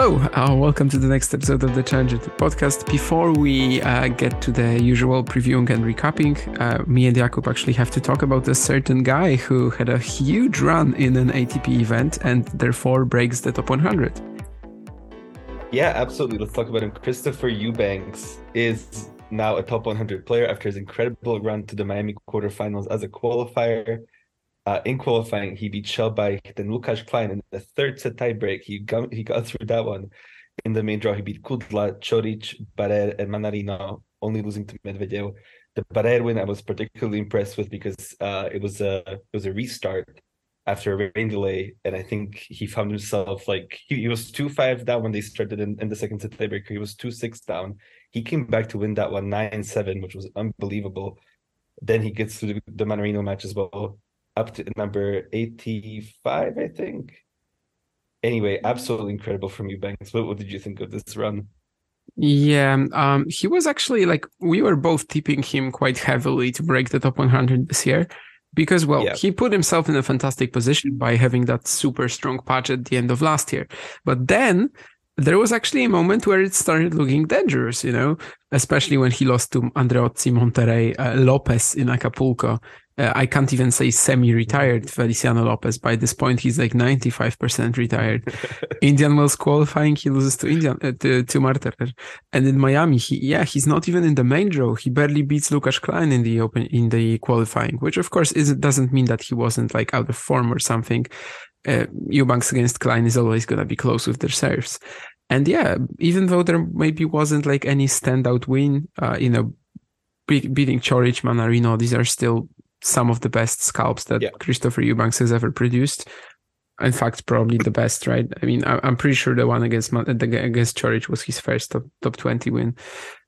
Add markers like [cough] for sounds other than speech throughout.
Hello, uh, welcome to the next episode of the Challenger podcast. Before we uh, get to the usual previewing and recapping, uh, me and Jakub actually have to talk about a certain guy who had a huge run in an ATP event and therefore breaks the top 100. Yeah, absolutely. Let's talk about him. Christopher Eubanks is now a top 100 player after his incredible run to the Miami quarterfinals as a qualifier. Uh, in qualifying, he beat Shelbayh, then Lukasz Klein in the third set tiebreak. He got, he got through that one. In the main draw, he beat Kudla, Coric, Barrer, and Mannarino, only losing to Medvedev. The Barrer win I was particularly impressed with because uh, it was a it was a restart after a rain delay, and I think he found himself like he, he was two five down when they started in, in the second set tiebreaker. He was two six down. He came back to win that one nine seven, which was unbelievable. Then he gets to the, the Mannarino match as well up to number 85, I think. Anyway, absolutely incredible from Eubanks. What, what did you think of this run? Yeah, um, he was actually like we were both tipping him quite heavily to break the top 100 this year because well yeah. he put himself in a fantastic position by having that super strong patch at the end of last year but then there was actually a moment where it started looking dangerous, you know, especially when he lost to Andreozzi Monterrey uh, Lopez in Acapulco uh, I can't even say semi-retired [laughs] Feliciano Lopez. By this point, he's like 95% retired. [laughs] Indian Wells qualifying, he loses to Indian uh, to, to Marterer. And in Miami, he yeah, he's not even in the main draw. He barely beats Lukasz Klein in the open in the qualifying, which of course is doesn't mean that he wasn't like out of form or something. Uh, Eubanks against Klein is always gonna be close with their serves. And yeah, even though there maybe wasn't like any standout win, uh, you know, beating Coric, Mannarino, these are still some of the best scalps that yeah. Christopher Eubanks has ever produced. In fact, probably the best, right? I mean, I'm pretty sure the one against against Coric was his first top, top 20 win.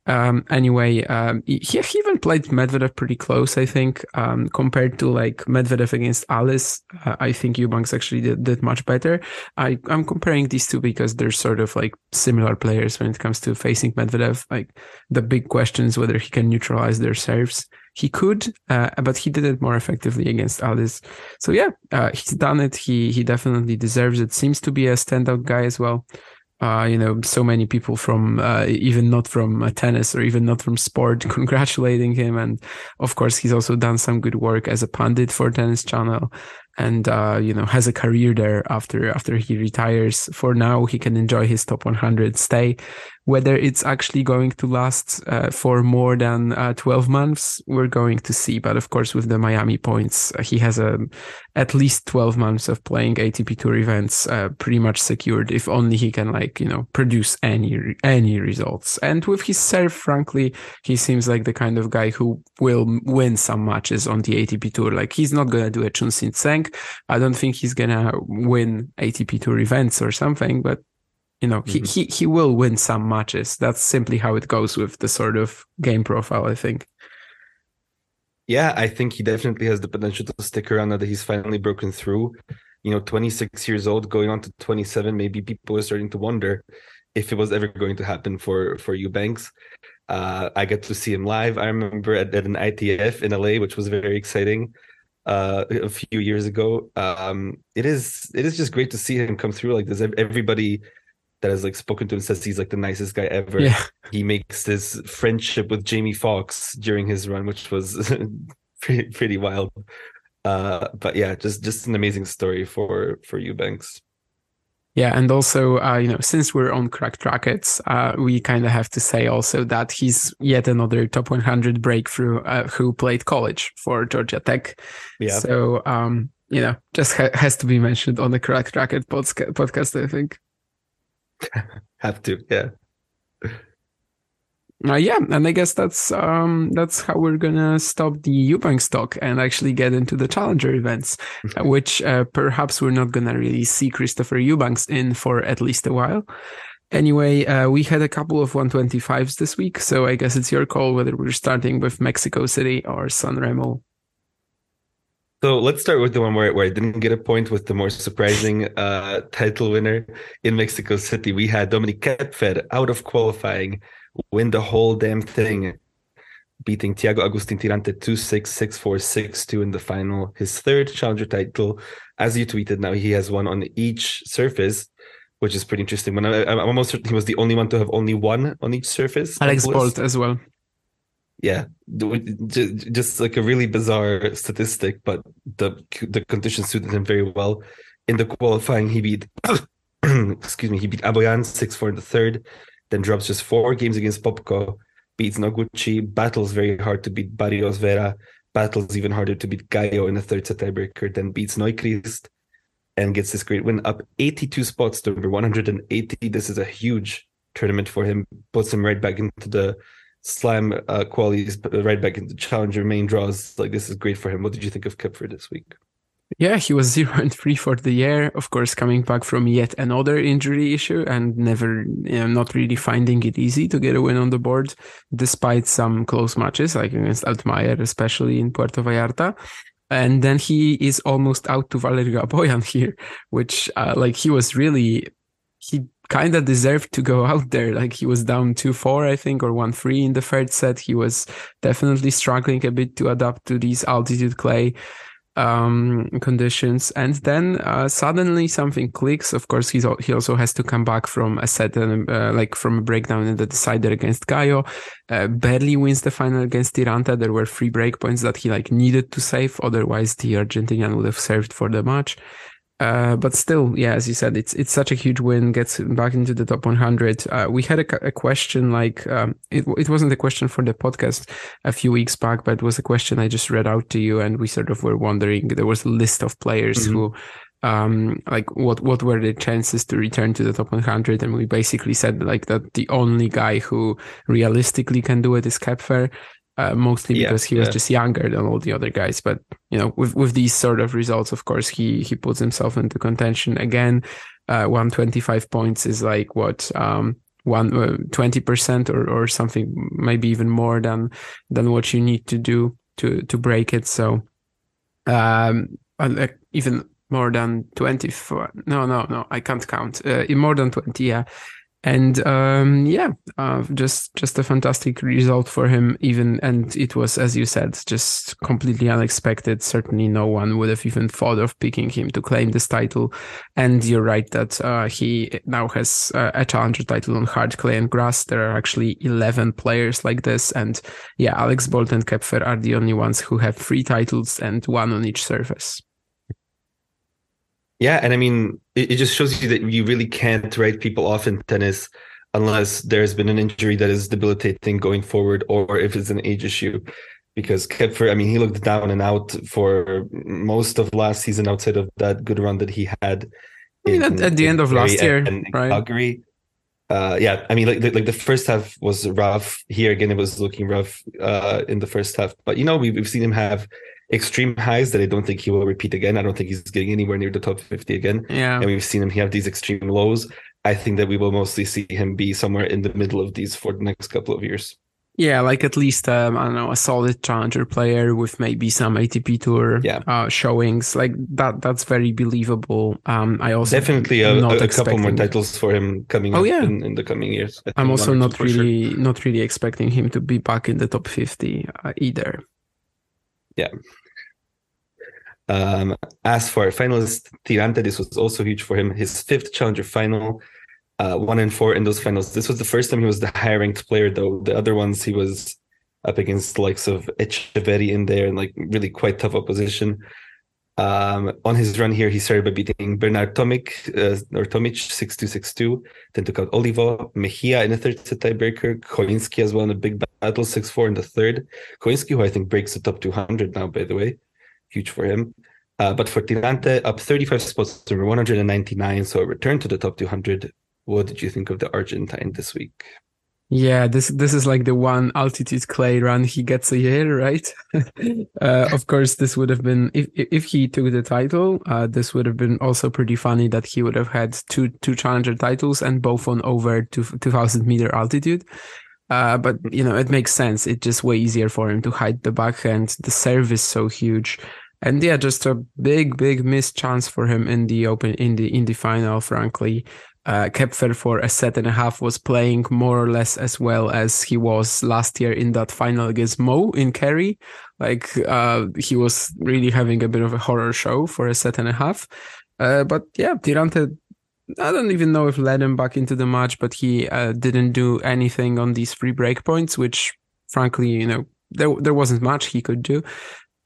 Um, anyway, um, he, he, even played Medvedev pretty close, I think, um, compared to like Medvedev against Alice. Uh, I think Eubanks actually did, did much better. I, I'm comparing these two because they're sort of like similar players when it comes to facing Medvedev. Like the big question is whether he can neutralize their serves. He could, uh, but he did it more effectively against others. So yeah, uh, he's done it. He he definitely deserves it. Seems to be a standout guy as well. Uh, you know, so many people from uh, even not from uh, tennis or even not from sport [laughs] congratulating him, and of course, he's also done some good work as a pundit for Tennis Channel and uh, you know has a career there after after he retires. For now, he can enjoy his top 100 stay. Whether it's actually going to last uh, for more than uh, 12 months, we're going to see. But of course, with the Miami points, uh, he has a at least 12 months of playing ATP Tour events uh, pretty much secured. If only he can like you know produce any any results. And with his serve, frankly, he seems like the kind of guy who will win some matches on the ATP Tour. Like he's not gonna do a Chun-Hsin Tseng I don't think he's gonna win ATP Tour events or something, but you know, mm-hmm. he, he he will win some matches. That's simply how it goes with the sort of game profile, I think. Yeah, I think he definitely has the potential to stick around now that he's finally broken through. You know, 26 years old, going on to 27, maybe people are starting to wonder if it was ever going to happen for for Eubanks. Uh, I get to see him live. I remember at, at an ITF in LA, which was very exciting uh, a few years ago. Um, it is it is just great to see him come through like this. Everybody that has like spoken to him says he's like the nicest guy ever. Yeah. He makes this friendship with Jamie Foxx during his run, which was [laughs] pretty, pretty wild. Uh, but yeah, just just an amazing story for for Eubanks. Yeah, and also, uh, you know, since we're on Cracked Racquets, uh, we kind of have to say also that he's yet another top 100 breakthrough uh, who played college for Georgia Tech. Yeah. So, um, you know, just ha- has to be mentioned on the Cracked Racquet podca- podcast, I think. [laughs] have to, yeah. Uh, yeah, and I guess that's um, that's how we're gonna stop the Eubanks talk and actually get into the challenger events, [laughs] which uh, perhaps we're not gonna really see Christopher Eubanks in for at least a while. Anyway, uh, we had a couple of 125s this week, so I guess it's your call whether we're starting with Mexico City or San Remo. So let's start with the one where, where I didn't get a point with the more surprising uh, title winner in Mexico City. We had Dominik Koepfer out of qualifying, win the whole damn thing, beating Thiago Agustin Tirante 2 6, 6 4, 6 2 in the final. His third challenger title. As you tweeted, now he has one on each surface, which is pretty interesting. When I, am almost certain he was the only one to have only one on each surface. Alex Bolt as well yeah. Just like a really bizarre statistic but the the conditions suited him very well. In the qualifying he beat [coughs] excuse me he beat Aboian 6-4 in the third then drops just four games against popko beats noguchi battles very hard to beat barrios vera battles even harder to beat gaio in the third set tiebreaker then beats neuchrist and gets this great win up 82 spots to number 180 this is a huge tournament for him. Puts him right back into the slam uh, qualities right back into challenger main draws. Like this is great for him. What did you think of Koepfer this week? Yeah, he was [laughs] zero and three for the year. Of course, coming back from yet another injury issue and never, you know, not really finding it easy to get a win on the board, despite some close matches like against Altmaier, especially in Puerto Vallarta. And then he is almost out to Valerio Aboian [laughs] here, which, uh, like, he was really, he kind of deserved to go [laughs] out there. Like he was down 2 4, I think, or 1 3 in the third set. He was definitely struggling a bit to adapt to these altitude clay um, conditions. And then uh, suddenly something clicks. Of course, he's he also has to come back from a set and uh, like from a breakdown in the decider against Gaio. Uh, barely wins the final against Tirante. There were three break points that he like needed to save. Otherwise, the Argentinian would have served for the match. Uh, but still, yeah, as you said, it's it's such a huge win. Gets back into the top 100. Uh, we had a, a question like um, it it wasn't a question for the podcast a few weeks back, but it was a question I just read out to you, and we sort of were wondering. There was a list of players mm-hmm. who, um, like what what were the chances to return to the top 100, and we basically said like that the only guy who realistically can do it is Koepfer uh, mostly because yeah, he was yeah. just younger than all the other guys. But you know, with with these sort of results, of course, he he puts himself into contention again. Uh, 125 points is like what um one uh, 20% or or something maybe even more than than what you need to do to to break it so um like even more than 24 no no no i can't count uh, more than 20 yeah and um, yeah, uh, just just a fantastic result for him. Even and it was, as you said, just completely unexpected. Certainly, no one would have even thought of picking him to claim this title. And you're right that uh, he now has uh, a challenger title on hard clay and grass. There are actually 11 players like this, and yeah, Alex Bolt and Koepfer are the only ones who have three titles and one on each surface. Yeah, and I mean, it, it just shows you that you really can't write people off in tennis unless there's been an injury that is debilitating going forward, or if it's an age issue. Because Koepfer, I mean, he looked down and out for most of last season outside of that good run that he had. I mean, in, at, at, the end of last year, in, right? Calgary. Uh, yeah, I mean, like, like the first half was rough. Here again, it was looking rough uh, in the first half. But you know, we've, we've seen him have extreme highs that I don't think he will repeat again. I don't think he's getting anywhere near the top 50 again. Yeah. And we've seen him have these extreme lows. I think that we will mostly see him be somewhere in the middle of these for the next couple of years. Yeah, like at least um, I don't know a solid challenger player with maybe some ATP tour yeah. uh, showings like that. That's very believable. Um, I also definitely a, a couple more titles for him coming. Oh yeah, in, in, the coming years. I'm also not really sure. not really expecting him to be back in the top 50 uh, either. Yeah. Um, as for finalist Tirante, this was also huge for him. His fifth challenger final, uh, one and four in those finals. This was the first time he was the higher ranked player, though. The other ones he was up against the likes of Etcheverry in there and like really quite tough opposition. Um, on his run here, he started by beating Bernard Tomic uh, or Tomic 6 2 6 2, then took out Olivo, Mejia in the third set tiebreaker, Choinski as well in a big battle 6 4 in the third. Choinski, who I think breaks the top 200 now, by the way huge for him. Uh, but for Tirante, up 35 spots to 199, so a return to the top 200. What did you think of the Argentine this week? Yeah, this this is like the one altitude clay run he gets a year, right? [laughs] uh, of course, this would have been if if he took the title. Uh, this would have been also pretty funny that he would have had two two challenger titles and both on over two two thousand meter altitude. Uh, but you know, it makes sense. It's just way easier for him to hide the backhand. The serve is so huge, and yeah, just a big, big missed chance for him in the open in the in the final. Frankly, uh, Koepfer for a set and a half was playing more or less as well as he was last year in that final against Mmoh in Cary. Like uh, he was really having a bit of a horror show for a set and a half. Uh, but yeah, Tirante, I don't even know if led him back into the match, but he uh, didn't do anything on these free break points, which frankly, you know, there there wasn't much he could do.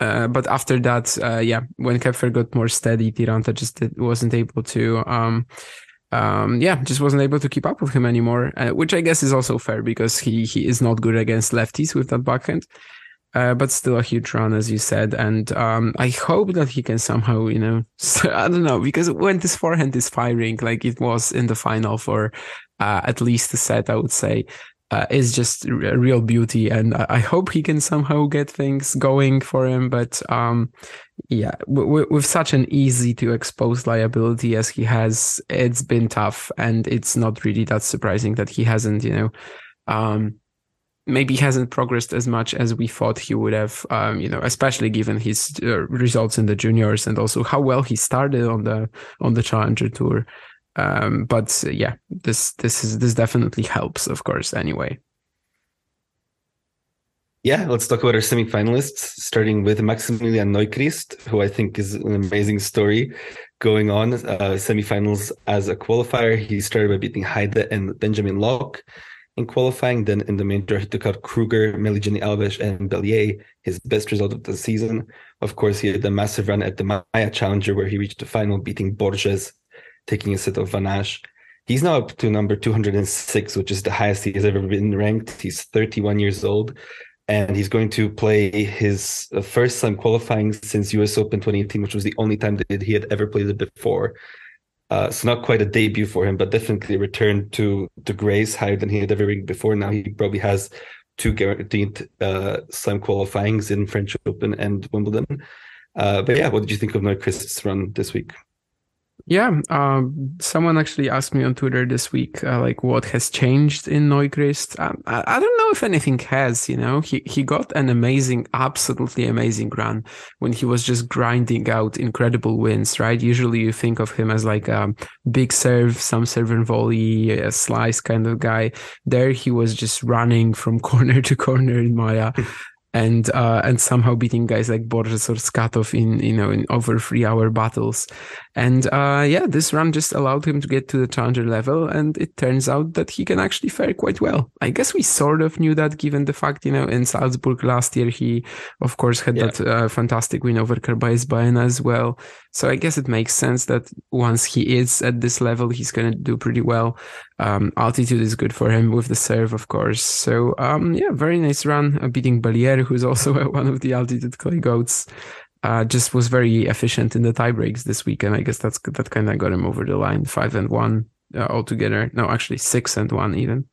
Uh, but after that, uh, yeah, when Koepfer got more steady, Tirante just wasn't able to um, um, yeah, just wasn't able to keep up with him anymore, uh, which I guess is also fair because he he is not good against lefties with that backhand. Uh, but still a huge run, as you said, and um, I hope that he can somehow, you know, [laughs] I don't know, because when this forehand is firing like it was in the final for uh, at least a set, I would say, uh, is just a real beauty, and I hope he can somehow get things going for him. But um, yeah, w- with such an easy to expose liability as he has, it's been tough, and it's not really that surprising that he hasn't, you know, um, maybe hasn't progressed as much as we thought he would have. Um, you know, especially given his uh, results in the juniors and also how well he started on the on the Challenger Tour. Um, but uh, yeah, this this is this definitely helps, of course. Anyway. Yeah, let's talk about our semi-finalists, starting with Maximilian Neuchrist, who I think is an amazing story going on. Uh, semi-finals as a qualifier, he started by beating Heide and Benjamin Lock in qualifying. Then in the main draw, he took out Kruger, Meligeni Alves, and Bellier, his best result of the season. Of course, he had a massive run at the Maia Challenger, where he reached the final, beating Borges taking a set of Van Assche. He's now up to number 206, which is the highest he has ever been ranked. He's 31 years old, and he's going to play his uh, first time qualifying since US Open 2018, which was the only time that he had ever played it before. Uh, so not quite a debut for him, but definitely a return to the grace higher than he had ever been before. Now he probably has two guaranteed uh, slam qualifyings in French Open and Wimbledon. Uh, but yeah, what did you think of Neuchrist's run this week? Yeah, um, someone actually asked me on Twitter this week, uh, like what has changed in Neuchrist. Um, I, I, don't know if anything has. You know, he he got an amazing, absolutely amazing run when he was just grinding out incredible wins. Right? Usually, you think of him as like a big serve, some serve and volley, a slice kind of guy. There, he was just running from [laughs] corner to corner in Maia. [laughs] and uh, and somehow beating guys like Borges or Skatov in you know in over three hour battles, and uh, yeah, this run just allowed him to get to the challenger level, and it turns out that he can actually fare quite well. I guess we sort of knew that given the fact you know in Salzburg last year he of course had yeah. that uh, fantastic win over Carballes Baena as well. So I guess it makes sense that once he is at this level, he's going to do pretty well. Um, altitude is good for him with the serve, of course. So um, yeah, very nice run, uh, beating Bellier, who's also one of the altitude clay goats. Uh, just was very efficient in the tie breaks this week, and I guess that's that kind of got him over the line, five and one uh, altogether. No, actually six and one even.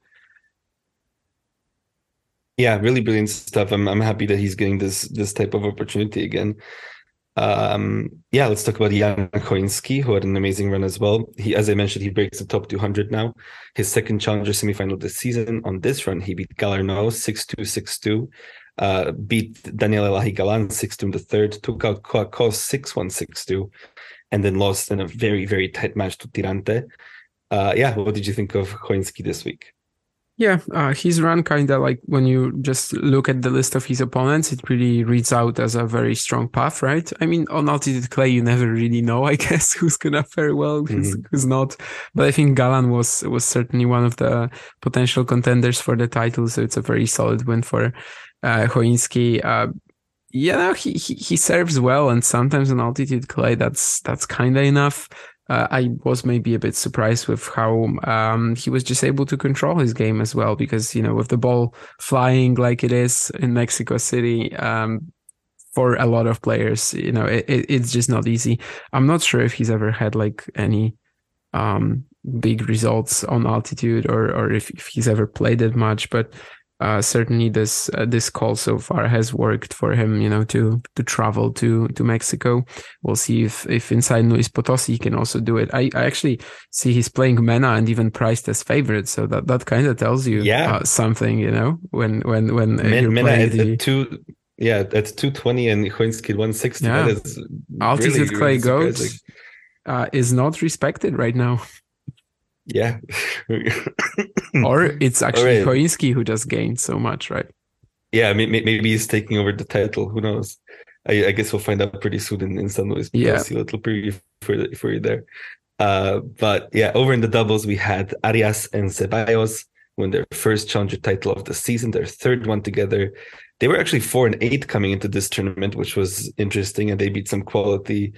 Yeah, really brilliant stuff. I'm I'm happy that he's getting this this type of opportunity again. Um, yeah, let's talk about Jan Choinski, who had an amazing run as well. He, as I mentioned, he breaks the top 200 now. His second challenger semifinal this season. On this run, he beat Galarneau 6-2, 6-2. Uh, beat Daniel Elahi Galan 6-2 in the third, took out Kouakos 6-1, 6-2, and then lost in a very, very tight match to Tirante. Uh, yeah, what did you think of Choinski this week? Yeah, uh, his run kind of like when you just look at the list of his opponents, it really reads out as a very strong path, right? I mean, on altitude clay, you never really know, [laughs] I guess, who's gonna fare well, who's, mm-hmm. who's not. But I think Galan was was certainly one of the potential contenders for the title, so it's a very solid win for uh, Choinski. Uh, yeah, he, he he serves well, and sometimes on altitude clay, that's that's kind of enough uh, I was maybe a bit surprised with how um, he was just able to control his game as well. Because you know, with the ball flying like it is in Mexico City, um, for a lot of players, you know, it, it, it's just not easy. I'm not sure if he's ever had like any um, big results on altitude or or if, if he's ever played it much, but uh, certainly this uh, this call so far has worked for him. You know, to to travel to to Mexico. We'll see if if inside Luis Potosi he can also do it. I, I actually see he's playing Mena and even priced as favorite, so that that kind of tells you yeah. Uh, something. You know, when when when Men, Mena at, the... at two. Yeah, that's 220 and Choinski 160. Yeah. That is Altitude really, clay really goat uh, is not respected right now. [laughs] Yeah. [laughs] or it's actually right. who just gained so much, right? Yeah, maybe he's taking over the title. Who knows? I, I guess we'll find out pretty soon in, in San Luis. Yeah. see a little preview for, the, for you there. Uh, but yeah, over in the doubles, we had Arias and Ceballos win their first challenger title of the season, their third one together. They were actually four and eight coming into this tournament, which was interesting, and they beat some quality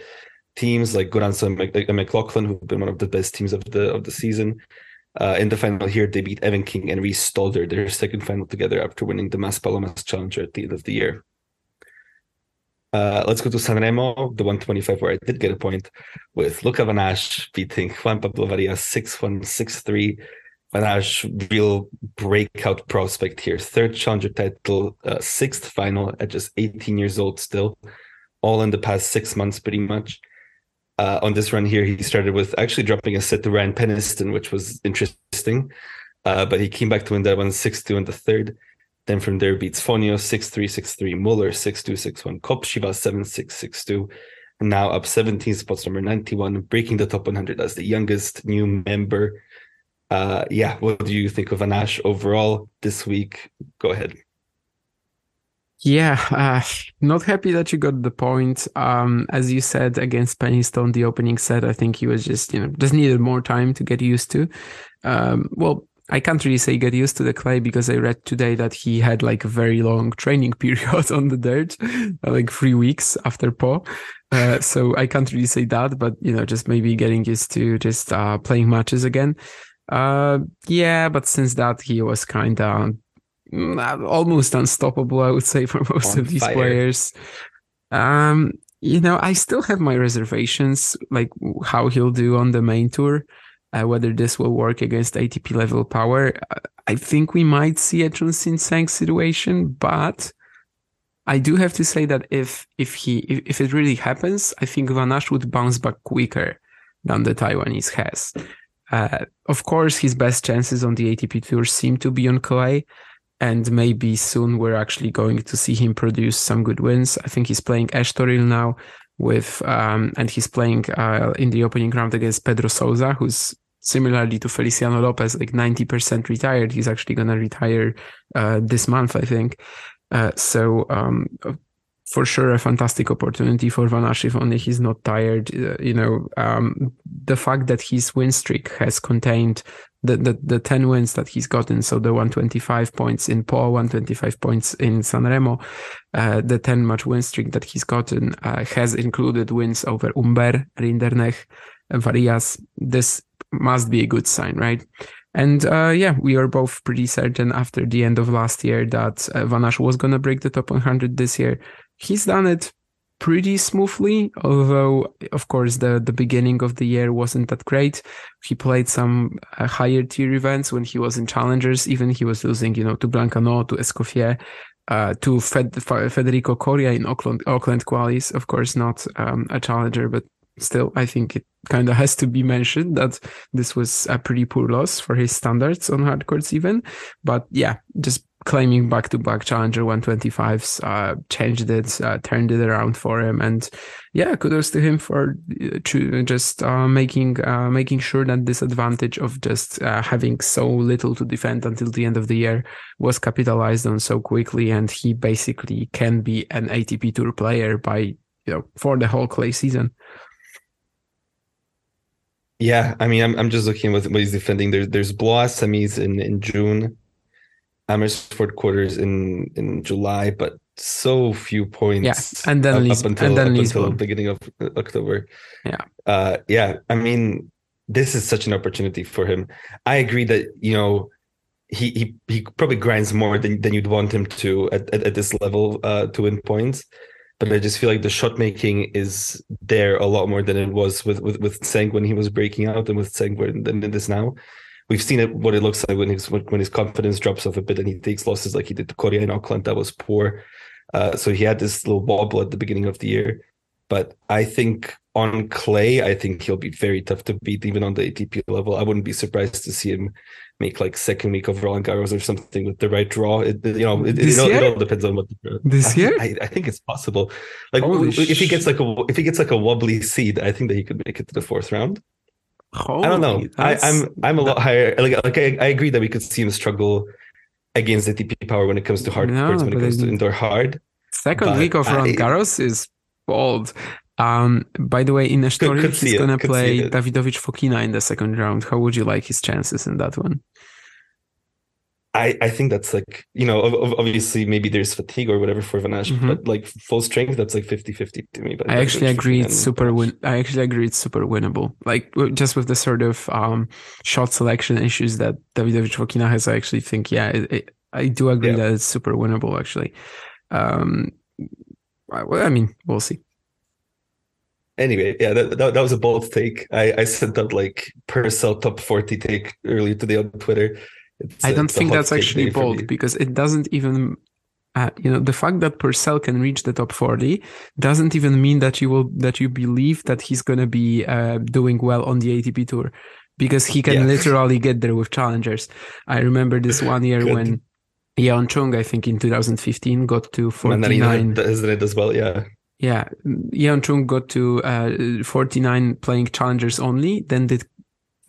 teams like Gurancz and McLaughlin, who've been one of the best teams of the of the season. Uh, in the final here, they beat Evan King and Reese Stalder, their second final together after winning the Maspalomas Challenger at the end of the year. Uh, let's go to Sanremo, the 125, where I did get a point with Luca Van Assche beating Juan Pablo Varillas 6 1 6 3. Van Assche, real breakout prospect here. Third challenger title, uh, sixth final at just 18 years old, still, all in the past six months, pretty much uh, on this run here, he started with actually dropping a set to Ryan Peniston, which was interesting. Uh, but he came back to win that one 6 2 in the third. Then from there beats Fonio 6 3 6 3, Muller 6 2 6 1, Kopřiva 7 6 6 2. And now up 17 spots, number 91, breaking the top 100 as the youngest new member. Uh, yeah, what do you think of Anash overall this week? Go ahead. Yeah, uh, not happy that you got the point. Um, as you said against Peniston, the opening set, I think he was just, you know, just needed more time to get used to. Um, well, I can't really say get used to the clay because I read today that he had like a very long [laughs] training period on the dirt, like three weeks after Pau. Uh, so I can't really say that, but you know, just maybe getting used to just uh, playing matches again. Uh, yeah, but since that he was kind of almost unstoppable, I would say, for [laughs] most On of these fire. players. Um, you know, I still have my reservations, like how he'll do on the main tour, uh, whether this will work against ATP level power. I think we might see a Chun-Hsin Tseng situation, but I do have to say that if if he if, if it really happens, I think Van Assche would bounce back quicker than the Taiwanese has. Uh, of course, his best chances on the ATP tour seem to be on clay and maybe soon we're actually going to see him produce some good wins. I think he's playing Estoril now with, um, and he's playing uh, in the opening round against Pedro Sousa, who's similarly to Feliciano Lopez, like 90% retired. He's actually going to retire uh, this month, I think. Uh, so um, for sure a fantastic opportunity for Van Assche if only he's not tired. Uh, you know, um, the fact that his win streak has contained the, the, the 10 wins that he's gotten. So the 125 points in Pau, 125 points in Sanremo, uh, the 10 match win streak that he's gotten uh, has included wins over Humbert, Rinderknech, Varillas. This must be a good sign, right? And uh, yeah, we are both pretty certain after the end of last year that uh, Van Assche was going to break the top 100 this year he's done it pretty smoothly, although of course the the beginning of the year wasn't that great. He played some uh, higher tier events when he was in challengers. Even he was losing, you know, to Blancaneaux, to Escoffier, uh, to Fed, Federico Coria in Auckland Auckland qualies. Of course, not um, a challenger, but still, I think it kind of has to be mentioned that this was a pretty poor loss for his standards on hard courts even. But yeah, just claiming back to back challenger 125s uh, changed it uh, turned it around for him. And yeah kudos to him for uh, just uh, making uh, making sure that this advantage of just uh, having so little to defend until the end of the year was capitalized on so quickly. And he basically can be an ATP tour player by you know for the whole clay season. Yeah, I mean, I'm I'm just looking what he's defending. There's there's Blois semis in in June, Amersfoort quarters in in July, but so few points. Yeah, and then up, up until, and then up until the beginning of October. Yeah, uh, yeah. I mean, this is such an opportunity for him. I agree that you know he he he probably grinds more than, than you'd want him to at, at, at this level uh, to win points. but I just feel like the shot making is there a lot more than it was with with with Tseng when he was breaking out and with Tseng than it is now. We've seen it what it looks like when his when his confidence drops off a bit and he takes losses like he did to Coria in Auckland. That was poor. Uh, so he had this little wobble at the beginning of the year. But I think on clay, I think he'll be very tough to beat, even on the ATP level. I wouldn't be surprised to see him make like second week of Roland Garros or something with the right draw. It, you know, it, it, all, it, all, depends on what the, this I, year. I, I, think it's possible. Like Holy if he gets like a if he gets like a wobbly seed, I think that he could make it to the fourth round. Holy, I don't know. I, am I'm, I'm a lot higher. Like like I, I agree that we could see him struggle against the ATP power when it comes to hard no, courts, when it comes to indoor hard. Second week of Roland Garros is bold. Um, by the way, in Estoril, he's going to play Davidovich Fokina in the second round. How would you like his chances in that one? I, I think that's like, you know, obviously maybe there's fatigue or whatever for Van mm-hmm. but like full strength, that's like 50 50 to me. But I actually agree it's super win. I actually agree it's super winnable. Like just with the sort of um, shot selection issues that Davidovich Fokina has, I actually think, yeah, it, it, I do agree yeah. that it's super winnable actually. Um, well, I mean, we'll see anyway, yeah, that, that, that, was a bold take. I, I sent out like Purcell top 40 take earlier today on Twitter. It's, I don't think that's actually bold because it doesn't even, uh, you know, the fact that Purcell can reach the top 40 doesn't even mean that you will, that you believe that he's going to be uh, doing well on the ATP tour because he can yeah. [laughs] literally get there with challengers. I remember this one year when Hyeon Chung, I think in 2015, got to 49. Isn't it as well? Yeah. Yeah, Hyeon Chung got to uh, 49 playing challengers only, then did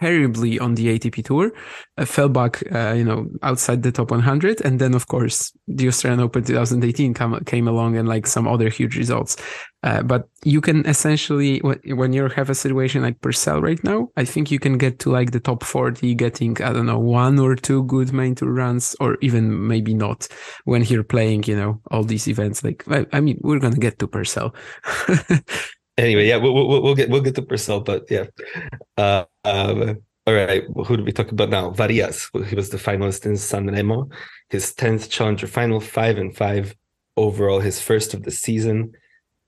terribly on the ATP tour, uh, fell back, uh, you know, outside the top 100, and then of course the Australian Open 2018 come, came along and like some other huge results. Uh, but you can essentially when you have a situation like Purcell right now, I think you can get to like the top 40, getting I don't know one or two good main tour runs, or even maybe not when you're playing, you know, all these events. Like I, I mean, we're gonna get to Purcell. [laughs] anyway, yeah, we'll, we'll, we'll get we'll get to Purcell, but yeah. Uh, um, all right, who do we talk about now? Varillas. He was the finalist in San Remo, his tenth challenger final, five and five overall, his first of the season.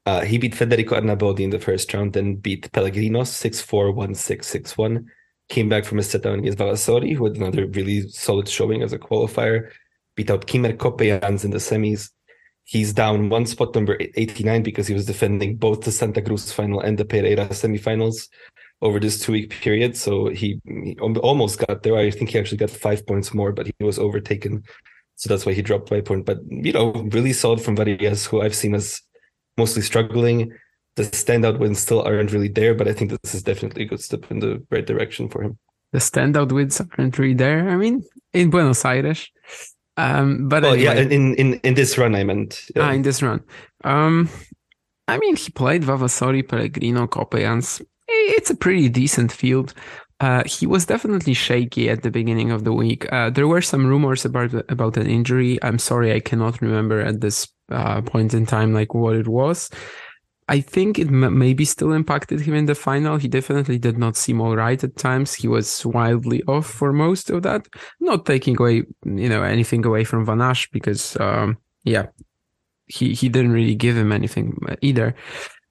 Uh, he beat Federico Arnaboldi in the first round, then beat Pellegrinos 6-4, 1-6, 6-1. Came back from a set down against Vavassori, who had another really solid showing as a qualifier. Beat out Kimmer Coppejans in the semis. He's down one spot, number 89, because he was defending both the Santa Cruz final and the Pereira semifinals over this two week period. So he, he, almost got there. I think he actually got five points more, but he was overtaken. So that's why he dropped by a point. But, you know, really solid from Varillas, who I've seen as mostly struggling. The standout wins still aren't really there, but I think this is definitely a good step in the right direction for him. The standout wins aren't really there. I mean, in Buenos Aires. Um, but anyway. yeah, in, in in this run, I meant. Yeah. Ah, in this run. Um, I mean, he played Vavassori, Pellegrino, Coppejans. It's a pretty decent field. Uh, he was definitely shaky at the beginning of the week. Uh, there were some rumors about about an injury. I'm sorry, I cannot remember at this uh, point in time like what it was. I think it m- maybe still impacted him in the final. He definitely did not seem all right at times. He was wildly off for most of that. Not taking away, you know, anything away from Van Assche because, um, yeah, he he didn't really give him anything either.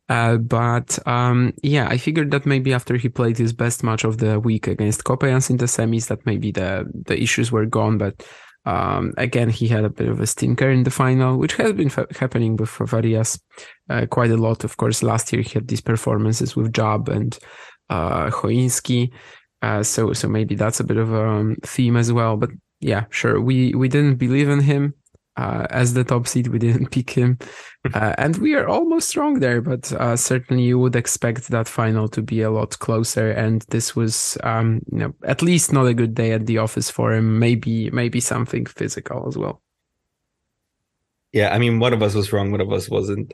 Uh, but um, yeah, I figured that maybe after he played his best match of the week against Coppejans in the semis, that maybe the the issues were gone. But um, again, he had a bit of a stinker in the final, which has been happening with Varillas uh, quite a lot. Of course, last year he had these performances with Jab and uh. Uh, so, so maybe that's a bit of a um, theme as well. But yeah, sure. We we didn't believe in him uh, as the top seed. We didn't [laughs] pick him, uh, and we are almost wrong there. But uh, certainly, you would expect that final to be a lot closer. And this was, um, you know, at least not a good day at the office for him. Maybe, maybe something physical as well. Yeah, I mean, one of us was wrong, one of us wasn't.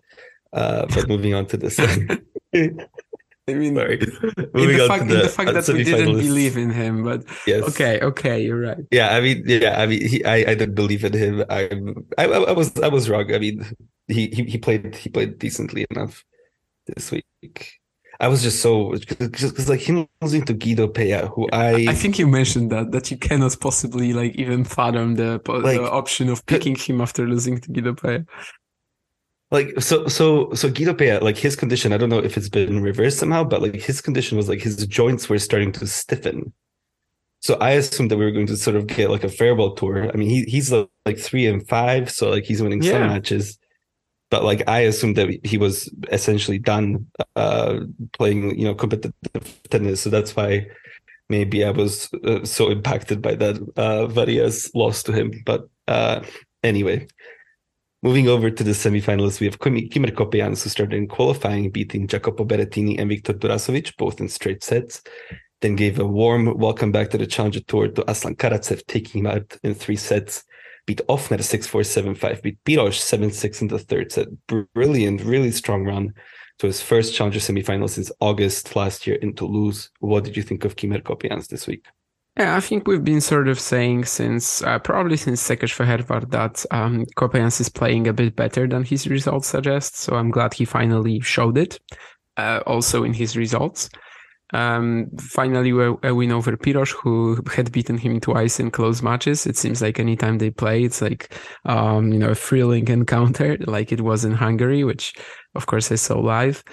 Uh, but moving on to this. [laughs] [laughs] I mean, Sorry. in [laughs] the, fact, the, in the fact that we didn't believe in him, but yes. okay, okay, you're right. Yeah, I mean, yeah, I mean, he, I, I didn't believe in him. I, I, I was, I was wrong. I mean, he, he, he played, he played decently enough this week. I was just so because like him losing to Guido Pella, who I I think you mentioned that that you cannot possibly like even fathom the, like, the option of picking him after losing to Guido Pella. Like so so so Guido Pella, like his condition, I don't know if it's been reversed somehow, but like his condition was like his joints were starting to stiffen. So I assumed that we were going to sort of get like a farewell tour. I mean, he he's like three and five, so like he's winning yeah. some matches. But like I assumed that he was essentially done uh playing, you know, competitive tennis. So that's why maybe I was uh, so impacted by that uh Varillas loss to him. But uh anyway, Moving over to the semifinalists, we have Kimmer Coppejans, who started in qualifying, beating Jacopo Berrettini and Viktor Durasovic, both in straight sets. Then gave a warm welcome back to the Challenger Tour to Aslan Karatsev, taking him out in three sets. Beat Ofner 6 4 7 5, beat Piros 7 6 in the third set. Brilliant, really strong run to his first Challenger semifinal since August last year in Toulouse. What did you think of Kimmer Coppejans this week? Yeah, I think we've been sort of saying since uh, probably since Szekes Fehérvár that um, is playing a bit better than his results suggest. So I'm glad he finally showed it, uh, also in his results. Um, finally, a win over Piros, who had beaten him twice in close matches. It seems like anytime they play, it's like um, you know a thrilling encounter, like it was in Hungary, which of course I saw live.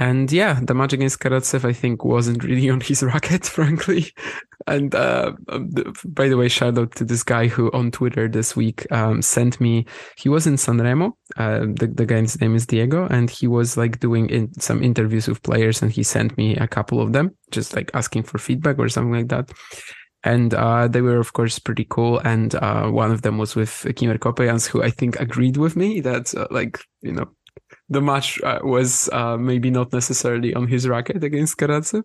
And yeah, the match against Karatsev, I think, wasn't really on his racket, [laughs] frankly. And uh, um, by the way, shout out to this guy who on Twitter this week um, sent me. He was in Sanremo. Uh, the the guy's name is Diego, and he was like doing in, some interviews with players, and he sent me a couple of them, just like asking for feedback or something like that and uh, they were of course pretty cool and uh, one of them was with Kimmer Coppejans who I think agreed with me that uh, like you know the match uh, was uh, maybe not necessarily on his racket against Karatsev.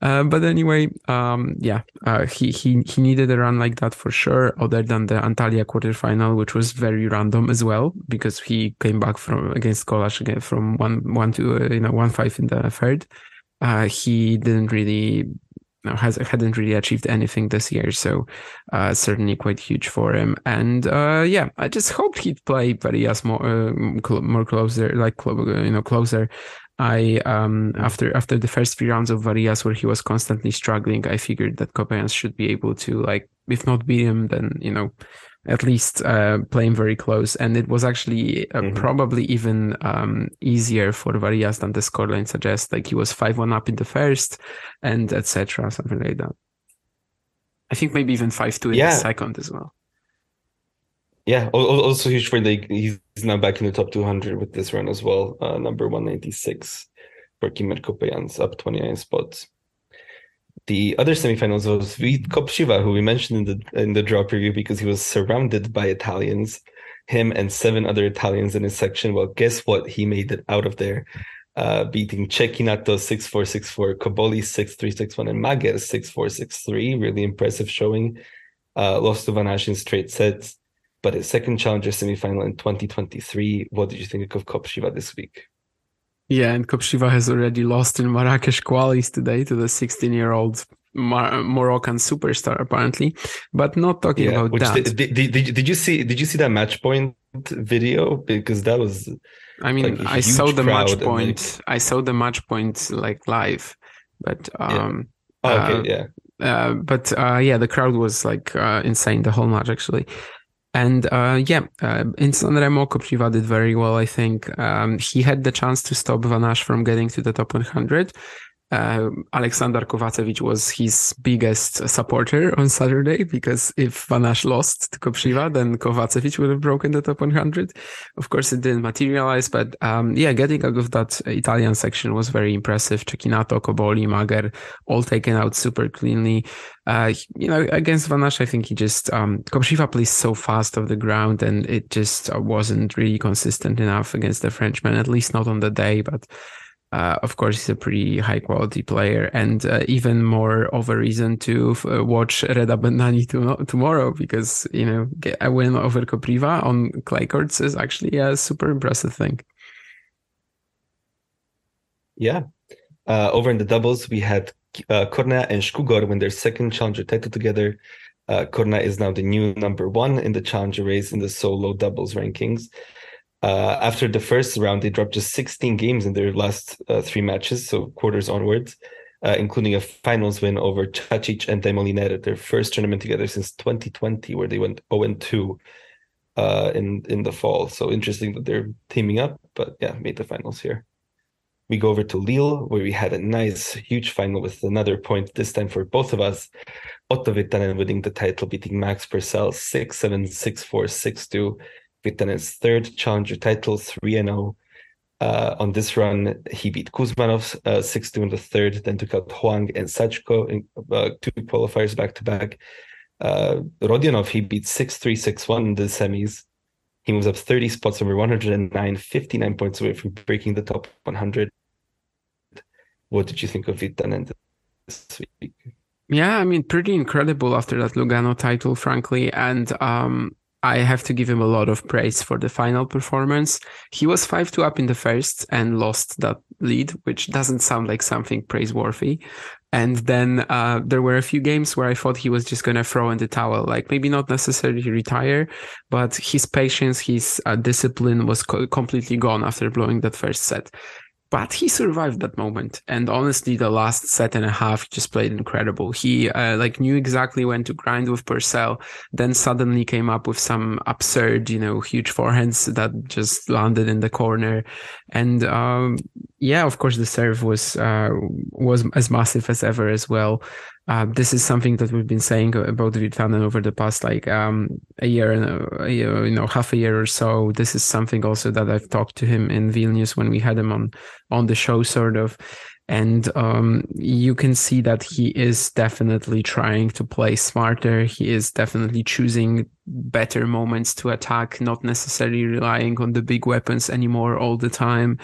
Uh, but anyway, um, yeah, uh, he he he needed a run like that for sure. Other than the Antalya quarterfinal, which was very random as well, because he came back from against Kolář again from one one to uh, you know one five in the third. Uh, he didn't really know, has hadn't really achieved anything this year, so uh, certainly quite huge for him. And uh, yeah, I just hoped he'd play Varillas more uh, more closer, like you know closer. I um after after the first three rounds of Varillas where he was constantly struggling, I figured that Coppejans should be able to like if not beat him, then you know at least uh, playing very close. And it was actually uh, mm-hmm. probably even um, easier for Varillas than the scoreline suggests. Like he was 5 1 up in the first and etc. Something like that. I think maybe even 5 2 in yeah. the second as well. Yeah, also huge for the he's now back in the top 200 with this run as well. Uh, number 196 for Kimmer Coppejans, up 29 spots. The other semifinals was Vít Kopřiva, who we mentioned in the in the draw preview because he was surrounded by Italians, him and seven other Italians in his section. Well, guess what? He made it out of there, uh, beating Cecchinato 6-4, 6-4, Cobolli 6-3, 6-1, and Mager 6-4, 6-3. Really impressive showing. Uh, lost to Van in straight sets, but his second challenger semifinal in 2023. What did you think of Kopřiva this week? Yeah, and Kopřiva has already lost in Marrakesh Qualis today to the 16 year old Mar- Moroccan superstar, apparently. But not talking yeah, about that. Did, did, did, did, you see? Did you see that match point video? Because that was. I mean, like I saw the match point. Like... I saw the match point like live, but um. Yeah. Oh, okay, uh, yeah. Uh, but uh, yeah, the crowd was like uh, insane the whole match actually. And uh, yeah, uh, in Sanremo, Kopřiva did very well, I think. Um, he had the chance to stop Van Assche from getting to the top 100, uh, Alexander Kovacevic was his biggest supporter on Saturday because if Van Assche lost to Kopřiva, then Kovacevic would have broken the top 100. Of course, it didn't materialize, but um, yeah, getting out of that Italian section was very impressive. Cecchinato, Cobolli, Mager, all taken out super cleanly. Uh, you know, against Van Assche, I think he just um, Kopřiva plays so fast off the ground, and it just wasn't really consistent enough against the Frenchman, at least not on the day, but uh, of course, he's a pretty high quality player, and uh, even more of a reason to f- uh, watch Reda Bennani to- tomorrow because you know a win over Kopriva on clay courts is actually a super impressive thing. Yeah, uh, over in the doubles, we had uh, Cornea and Skugor win their second challenger title together. Uh, Cornea is now the new number one in the challenger race in the solo doubles rankings. Uh, after the first round, they dropped just 16 games in their last uh, three matches, so quarters onwards, uh, including a finals win over Čačić and De at their first tournament together since 2020, where they went 0 2. uh, in in the fall. So interesting that they're teaming up, but yeah, made the finals here. We go over to Lille, where we had a nice, huge final with another point, this time for both of us. Otto Virtanen winning the title, beating Max Purcell 6 7, 6 4, 6 2. Virtanen's third challenger title, 3 0. Uh, on this run, he beat Kuzmanov uh, 6 2 in the third, then took out Huang and Sachko in uh, two qualifiers back to back. Uh, Rodionov, he beat 6 3 6 1 in the semis. He moves up 30 spots over 109, 59 points away from breaking the top 100. What did you think of Virtanen this week? Yeah, I mean, pretty incredible after that Lugano title, frankly. And um, I have to give him a lot of praise for the final performance. He was 5 2 up in the first and lost that lead, which doesn't sound like something praiseworthy. And then uh, there were a few games where I thought he was just going to throw in the towel, like maybe not necessarily retire, but his patience, his uh, discipline was co- completely gone after blowing that first set but he survived that moment. And honestly the last set and a half just played incredible. He uh, like knew exactly when to grind with purcell then suddenly came up with some absurd you know huge forehands that just landed in the corner. And um, yeah of course the serve was uh, was as massive as ever as well uh, this is something that we've been saying about Virtanen over the past like um, a year and a, you know half a year or so. This is something also that I've talked to him in Vilnius when we had him on on the show, sort of. And um, you can see that he is definitely trying to play smarter. He is definitely choosing better moments to attack, not necessarily relying on the big weapons anymore all the time.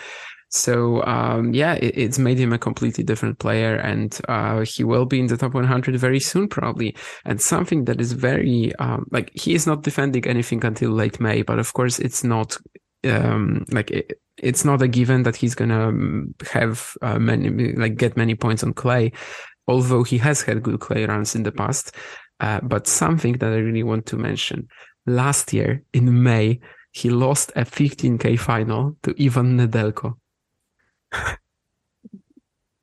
So um, yeah, it, it's made him a completely different player, and uh, he will be in the top 100 very soon, probably. And something that is very um, like he is not defending anything until late May, but of course it's not um, like it, it's not a given that he's gonna um, have uh, many like get many points on clay, although he has had good clay runs in the past. Uh, but something that I really want to mention last year in May, he lost a 15k final to Ivan Nedelko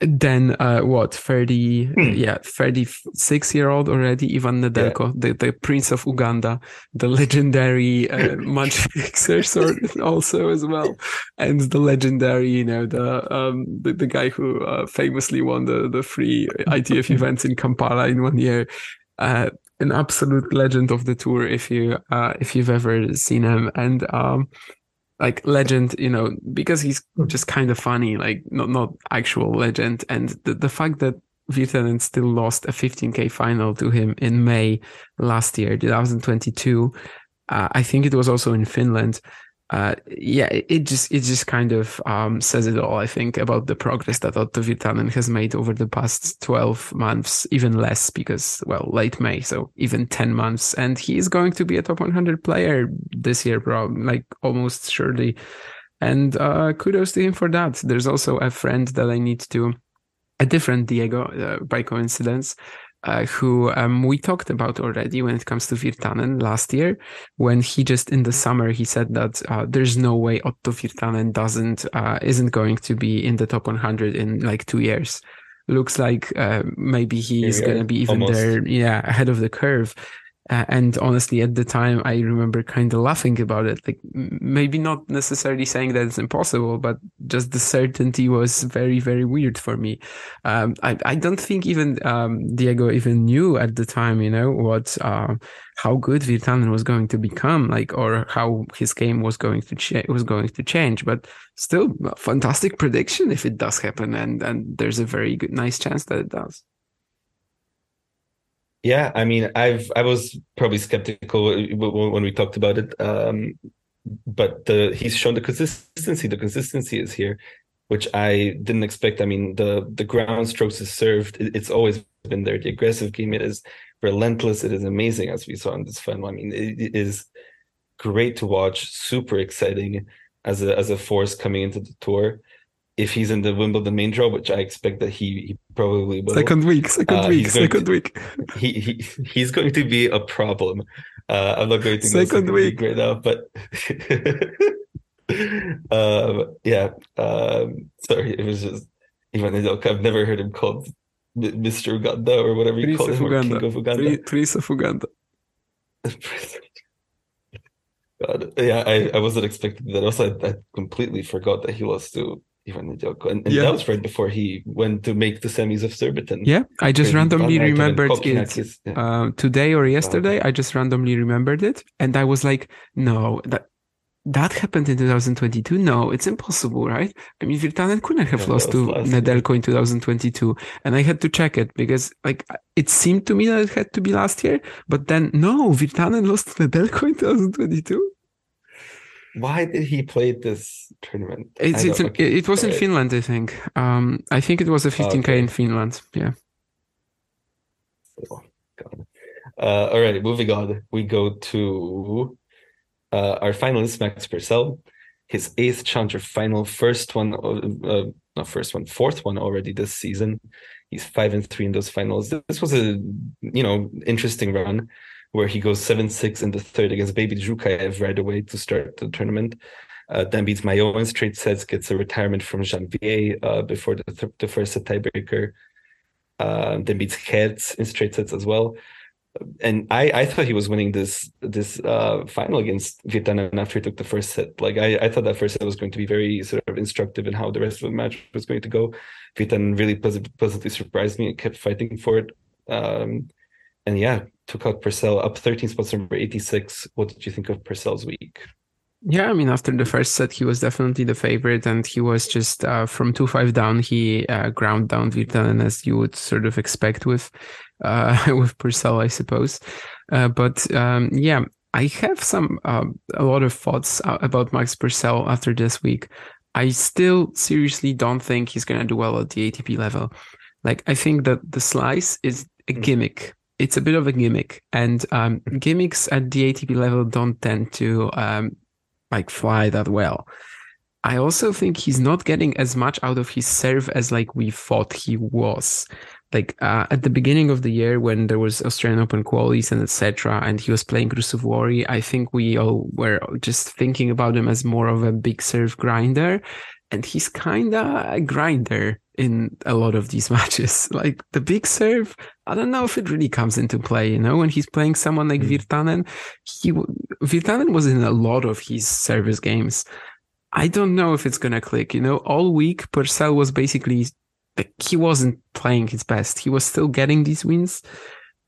then uh, what 30 hmm. yeah 36 year old already ivan nedelko yeah. the, the prince of uganda the legendary uh, [laughs] match fixer also as well and the legendary you know the um the, the guy who uh, famously won the the free itf [laughs] events in kampala in one year uh, an absolute legend of the tour if you uh, if you've ever seen him and um like legend, you know, because he's just kind of funny, like not not actual legend. And the, the fact that Virtanen still lost a 15k final to him in May last year, 2022. Uh, I think it was also in Finland uh, yeah, it, just it just kind of um, says it all. I think about the progress that Otto Virtanen has made over the past twelve months, even less because well, late May, so even ten months, and he is going to be a top one hundred player this year, probably Like almost surely. And uh, kudos to him for that. There's also a friend that I need to, a different Diego uh, by coincidence, uh, who um, we talked about already when it comes to Virtanen last year, when he just in the summer he said that uh, there's no way Otto Virtanen doesn't uh, isn't going to be in the top 100 in like two years. Looks like uh, maybe he is going to be even Almost. there, yeah, ahead of the curve. Uh, and honestly, at the time, I remember kind of laughing about it. Like maybe not necessarily saying that it's impossible, but just the certainty was very, very weird for me. Um, I, I don't think even um, Diego even knew at the time, you know, what uh, how good Virtanen was going to become, like, or how his game was going to cha- was going to change. But still, fantastic prediction if it does happen, and and there's a very good, nice chance that it does. Yeah, I mean, I've I was probably skeptical when we talked about it, um, but the he's shown the consistency. The consistency is here, which I didn't expect. I mean, the the ground strokes is served. It's always been there. The aggressive game it is relentless. It is amazing, as we saw in this film. I mean, it, it is great to watch. Super exciting as a as a force coming into the tour if he's in the Wimbledon main draw, which I expect that he, he probably will. Second week, second uh, week, second to, week. He, he he's going to be a problem. Uh, I'm not going to second, second week. week right now, but [laughs] um, yeah. Um, sorry, it was just even I've never heard him called Mr. Uganda or whatever you call him, Uganda. King of Uganda. Prince of Uganda. [laughs] God. Yeah, I, I wasn't expecting that. Also, I, I completely forgot that he lost to Ivan Nedelko. And, and yeah. that was right before he went to make the semis of Surbiton. Yeah, I just randomly remembered it yeah. uh, today or yesterday. I just randomly remembered it. And I was like, no, that that happened in 2022. No, it's impossible, right? I mean, Virtanen couldn't have yeah, lost to Nedelko in 2022. And I had to check it because like it seemed to me that it had to be last year. But then no, Virtanen lost to Nedelko in 2022 why did he play this tournament? It's, it's an, it was in Finland, I think. Um, I think it was a 15k okay. in Finland. Yeah. Oh, God. Uh, all right, moving on. We go to uh, our finalist, Max Purcell. His eighth Challenger final, first one, uh, uh, not first one, fourth one already this season. He's five and three in those finals. This was a you know interesting run where he goes 7-6 in the third against Beibit Zhukayev right away to start the tournament. Uh, then beats Mayot in straight sets, gets a retirement from Janvier uh, before the, th- the first set tiebreaker. Uh, then beats Geerts in straight sets as well. And I, I thought he was winning this this uh, final against Virtanen after he took the first set. Like I, I thought that first set was going to be very sort of instructive in how the rest of the match was going to go. Virtanen really pleasantly surprised me and kept fighting for it. Um, and yeah, took out Purcell up 13 spots, number 86. What did you think of Purcell's week? Yeah, I mean, after the first set, he was definitely the favorite, and he was just uh, from two five down. He uh, ground down Virtanen as you would sort of expect with uh, [laughs] with Purcell, I suppose. Uh, but um, yeah, I have some uh, a lot of thoughts uh, about Max Purcell after this week. I still seriously don't think he's gonna do well at the ATP level. Like, I think that the slice is a mm. gimmick it's a bit of a gimmick, and um, gimmicks at the ATP level don't tend to um, like fly that well. I also think he's not getting as much out of his serve as like we thought he was. Like uh, at the beginning of the year when there was Australian Open qualies and etc., and he was playing Ruusuvuori, I think we all were just thinking about him as more of a big serve grinder, and he's kinda a grinder in a lot of these [laughs] matches. Like the big serve, I don't know if it really comes into play. You know, when he's playing someone like mm. Virtanen, he Virtanen was in a lot of his service games. I don't know if it's gonna click. You know, all week Purcell was basically like he wasn't playing his best. He was still getting these wins,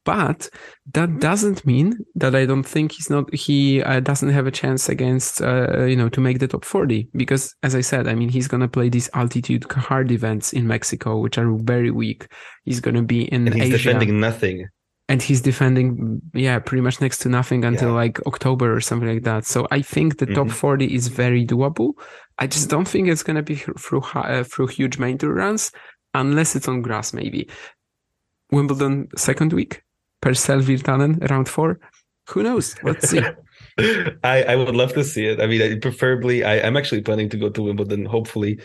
but that mm-hmm. doesn't mean that I don't think he's not he uh, doesn't have a chance against uh, you know to make the top 40 because as I said I mean he's going to play these altitude hard events in Mexico which are very weak. He's going to be in the and he's Asia, defending nothing. And he's defending yeah pretty much next to nothing until yeah. like October or something like that. So I think the mm-hmm. top 40 is very doable. I just don't think it's going to be through uh, through huge main tour runs unless it's on grass maybe. Wimbledon second week Purcell Virtanen round four. Who knows? Let's see. [laughs] I, I would love to see it. I mean, preferably, I, I'm actually planning to go to Wimbledon, hopefully,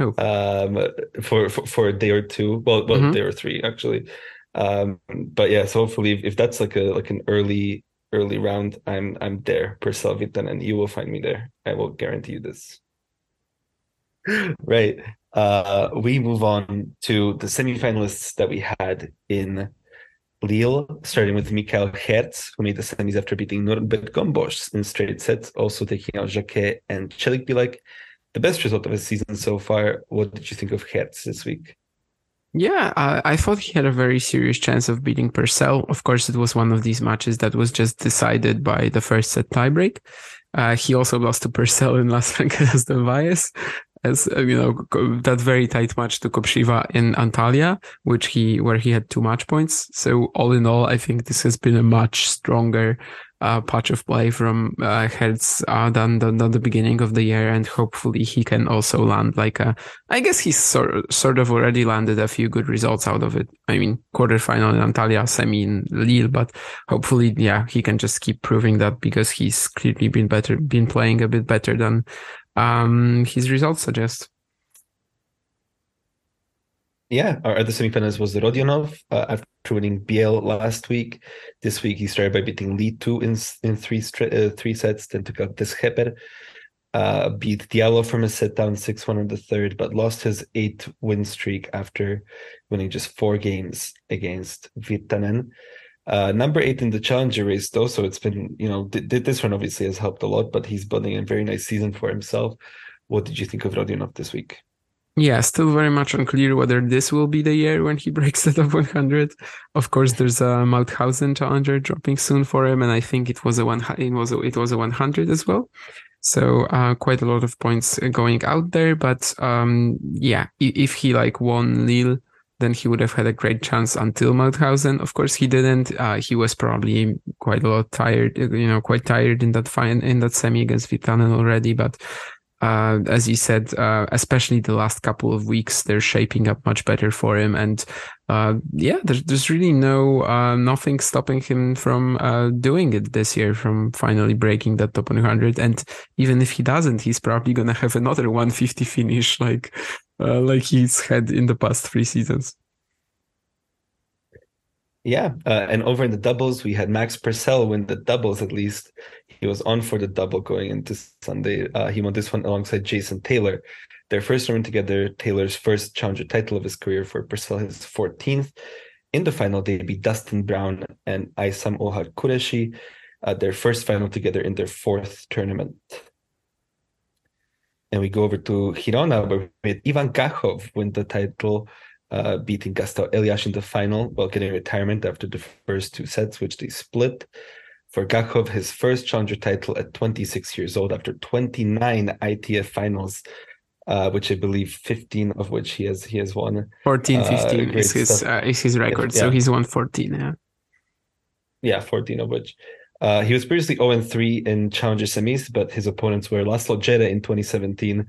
oh. um, for, for, for a day or two. Well, well, mm-hmm. day or three actually. Um, but yeah, so hopefully, if, if that's like a like an early early round, I'm I'm there Purcell Virtanen, and you will find me there. I will guarantee you this. right. Uh, we move on to the semifinalists that we had in Lille, starting with Michael Geerts, who made the semis after beating Norbert Gombos in straight sets, also taking out Jacquet and Çelikbilek. The best result of his season so far. What did you think of Geerts this week? Yeah, I, I, thought he had a very serious chance of beating Purcell. Of course, it was one of these matches that was just decided by the first set tiebreak. Uh, he also lost to Purcell in Las [laughs] Vegas del Valles, as uh, you know that very tight match to Kopřiva in Antalya, which he where he had two match points. So all in all, I think this has been a much stronger uh, patch of play from uh, Geerts uh, than, than, than the beginning of the year, and hopefully he can also land like a. I guess he's sort sort of already landed a few good results out of it. I mean, quarterfinal in Antalya, semi in Lille, but hopefully, yeah, he can just keep proving that because he's clearly been better, been playing a bit better than um, his results suggest. Yeah, our other semifinalist was Rodionov uh, after winning Biel last week. This week he started by beating Lee two in in three uh, three sets, then took out Des Hepper, uh, beat Diallo from a set down six one in the third, but lost his eight win streak after winning just four games against Virtanen. Uh, number eight in the challenger race, though, so it's been you know th- this one obviously has helped a lot, but he's building a very nice season for himself. What did you think of Rodionov this week? Yeah, still very much unclear whether this will be the year when he [laughs] breaks the top 100. Of course, there's a Mauthausen challenger dropping soon for him, and I think it was a one. It was a, it was a 100 as well. So uh, quite a lot of points going out there. But um, yeah, if he like won Lille, then he would have had a great chance until Mauthausen. Of course, he didn't. Uh, he was probably quite a lot tired, you know, quite tired in that fine in that semi against Virtanen already. But uh, as you said, uh, especially the last couple of weeks, they're shaping up much better for him. And uh, yeah, there's, there's really no uh, nothing stopping him from uh, doing it this year, from finally breaking that top 100. And even if he doesn't, he's probably gonna have another 150 finish, like uh, like he's had in the past three seasons. Yeah, uh, and over in the doubles, we had Max Purcell win the doubles at least. He was on for the double going into Sunday. Uh, he won this one alongside Jason Taylor. Their first run together, Taylor's first challenger title of his career for Purcell, his 14th. In the final, they beat Dustin Brown and Aisam-ul-Haq Qureshi, uh, their first final together in their fourth tournament. And we go over to Girona, where we had Ivan Gakhov win the title uh, beating Gastão Elias in the final while getting retirement after the first two sets, which they split. For Gakhov, his first challenger title at 26 years old after 29 ITF finals, uh, which I believe 15 of which he has he has won. 14, uh, 15 is his uh, is his record. Yeah. So he's won 14. Yeah. Yeah, 14 of which. Uh, he was previously 0 3 in challenger semis, but his opponents were Laslo Djere in 2017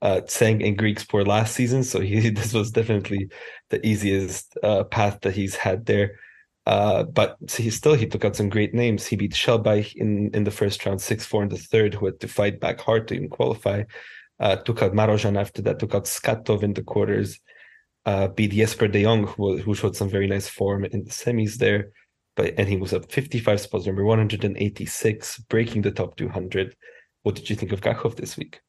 uh, sang in Greek sport last season, so he [laughs] this was definitely the easiest uh, path that he's had there. Uh, but he still he took out some great names. He beat Shelbayh in in the first round, six four in the third, who had to fight back hard to even qualify. Uh, took out Marozsan after that. Took out Skatov in the quarters. Uh, beat Jesper de Jong, who who showed some very nice form in the semis there. But and he was up 55 spots, number 186, breaking the top 200. What did you think of Gakhov this week?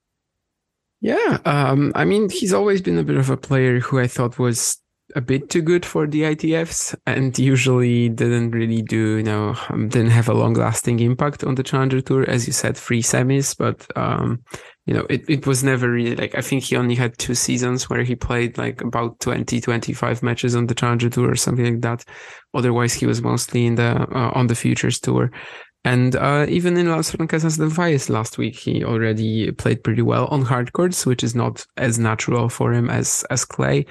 Yeah, um, I mean, he's always been a bit of a player who I thought was a bit too good for the ITFs and usually didn't really do, you know, um, didn't have a long lasting impact on the Challenger Tour. As you said, three semis, but, um, you know, it, it was never really like, I think he only had two seasons where he played like about 20, 25 matches on the Challenger Tour or something like that. Otherwise, he was mostly in the, uh, on the Futures Tour. And uh, even in Las Francesas del Valles last week, he already played pretty well on hard courts, which is not as natural for him as as clay.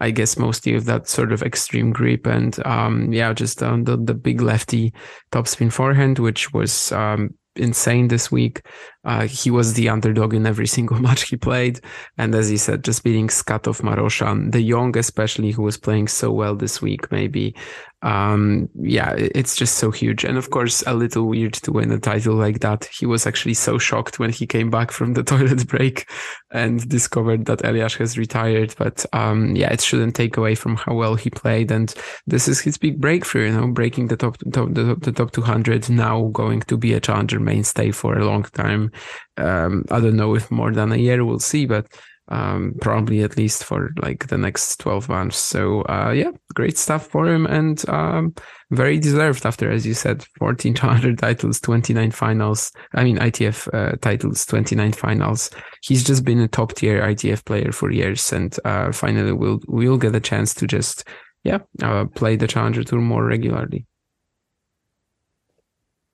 I guess mostly of that sort of extreme grip and um, yeah, just uh, the the big lefty topspin forehand, which was um, insane this week. Uh, he was the underdog in every [laughs] single match he played. And as he said, just beating Skatov Marozsan, de Jong especially, who was playing so well this week, maybe. Um yeah it's just so huge. And of course a little weird to win a title like that. He was actually so shocked when he came back from the [laughs] toilet break and discovered that Elias has retired. But um yeah it shouldn't take away from how well he played. And this is his big breakthrough you know breaking the top, top the, the top 200 now going to be a challenger mainstay for a long time um i don't know if more than a year we'll see but um, probably at least for like the next 12 months. So, uh, yeah, great stuff for him and um, very deserved after, as you said, 1400 [laughs] titles, 29 finals. I mean, ITF uh, titles, 29 finals. He's just been a top tier ITF player for years and uh, finally we'll, we'll get a chance to just, yeah, uh, play the Challenger Tour more regularly.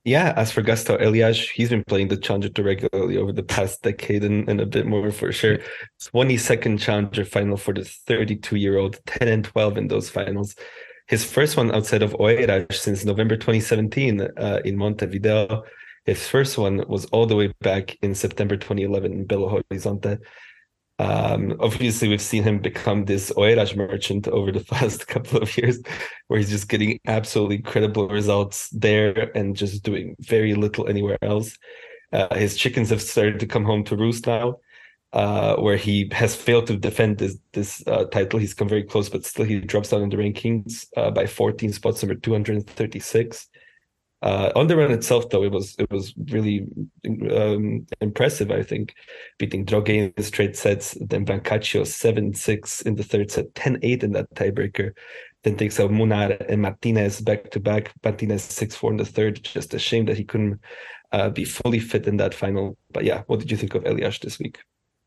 Yeah, as for Gastão Elias, he's been playing the Challenger regularly over the past decade and, and a bit more for sure. 22nd Challenger final for the 32 year old, 10 and 12 in those finals. His first one outside of Oeiras since November 2017 uh, in Montevideo. His first one was all the way back in September 2011 in Belo Horizonte. Um, obviously, we've seen him become this Oeiras merchant over the [laughs] past couple of years, where he's just getting absolutely incredible results there and just doing very little anywhere else. Uh, his chickens have started to come home to roost now, uh, where he has failed to defend this this uh, title. He's come very close, but still he drops down in the rankings uh, by 14 spots, number 236. Uh, on the run itself, though, it was it was really um, impressive. I think beating Droguet in the straight sets, then Brancaccio seven six in the third set, 10-8 in that tiebreaker, then takes out Munar and Martinez back to back. Martinez 6 4 in the third. Just a shame that he couldn't uh, be fully fit in that final. But yeah, what did you think of Elias this week?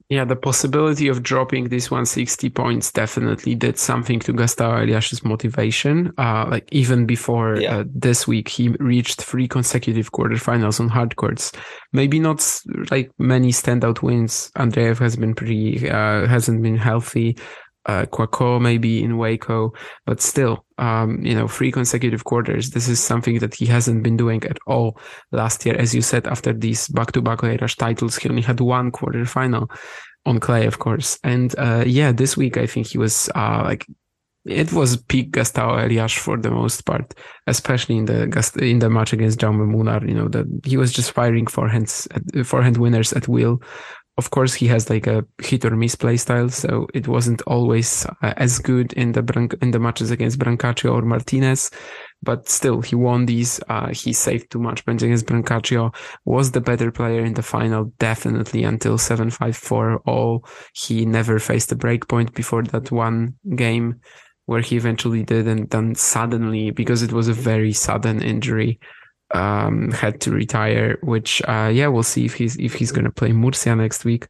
Yeah, the possibility of dropping these 160 points definitely did something to Gustavo Elias's motivation. Uh, like even before yeah. uh, this week, he reached three consecutive quarterfinals on hard courts. Maybe not like many standout wins. Andreev has been pretty, uh, hasn't been healthy uh, Kouakou maybe in Waco, but still, um, you know, three consecutive quarters. This is something that he hasn't been doing at all last year. As you said, after these back-to-back Rush titles, he only had one quarter final on clay, of course. And uh, yeah, this week I think he was uh, like it was peak Gustavo Elias for the most part, especially in the in the match against Jaume Munar. You know that he was just firing forehands, forehand winners at will of course he has like a hit or miss play style so it wasn't always uh, as good in the Bran- in the matches against Brancaccio or Martinez but still he won these uh, he saved too much points against Brancaccio was the better player in the final definitely until 7-5-4 all he never faced a break point before that one game where he eventually did and then suddenly because it was a very sudden injury um, had to retire. Which, uh, yeah, we'll see if he's if he's going to play Murcia next week.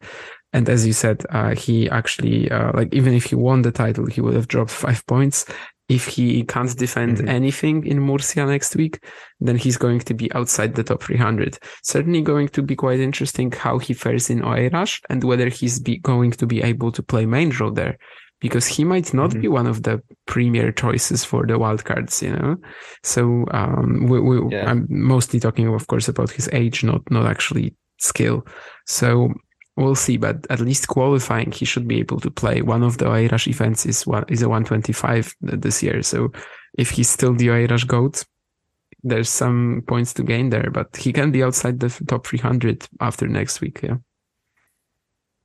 And as you said, uh, he actually uh, like even if he won the title, he would have dropped five points. If he can't defend mm-hmm. anything in Murcia next week, then he's going to be outside the top 300. Certainly going to be quite interesting how he fares in Oeiras and whether he's be going to be able to play main draw there because he might not mm-hmm. be one of the premier choices for the wildcards, you know. So um, we, we, yeah. I'm mostly talking, of course, about his age, not not actually skill. So we'll see, but at least qualifying, he should be able to play. One of the Oeiras events is one is a 125 this year. So if he's still the Oeiras goat, there's some points to gain there, but he can be outside the top 300 after next week. Yeah.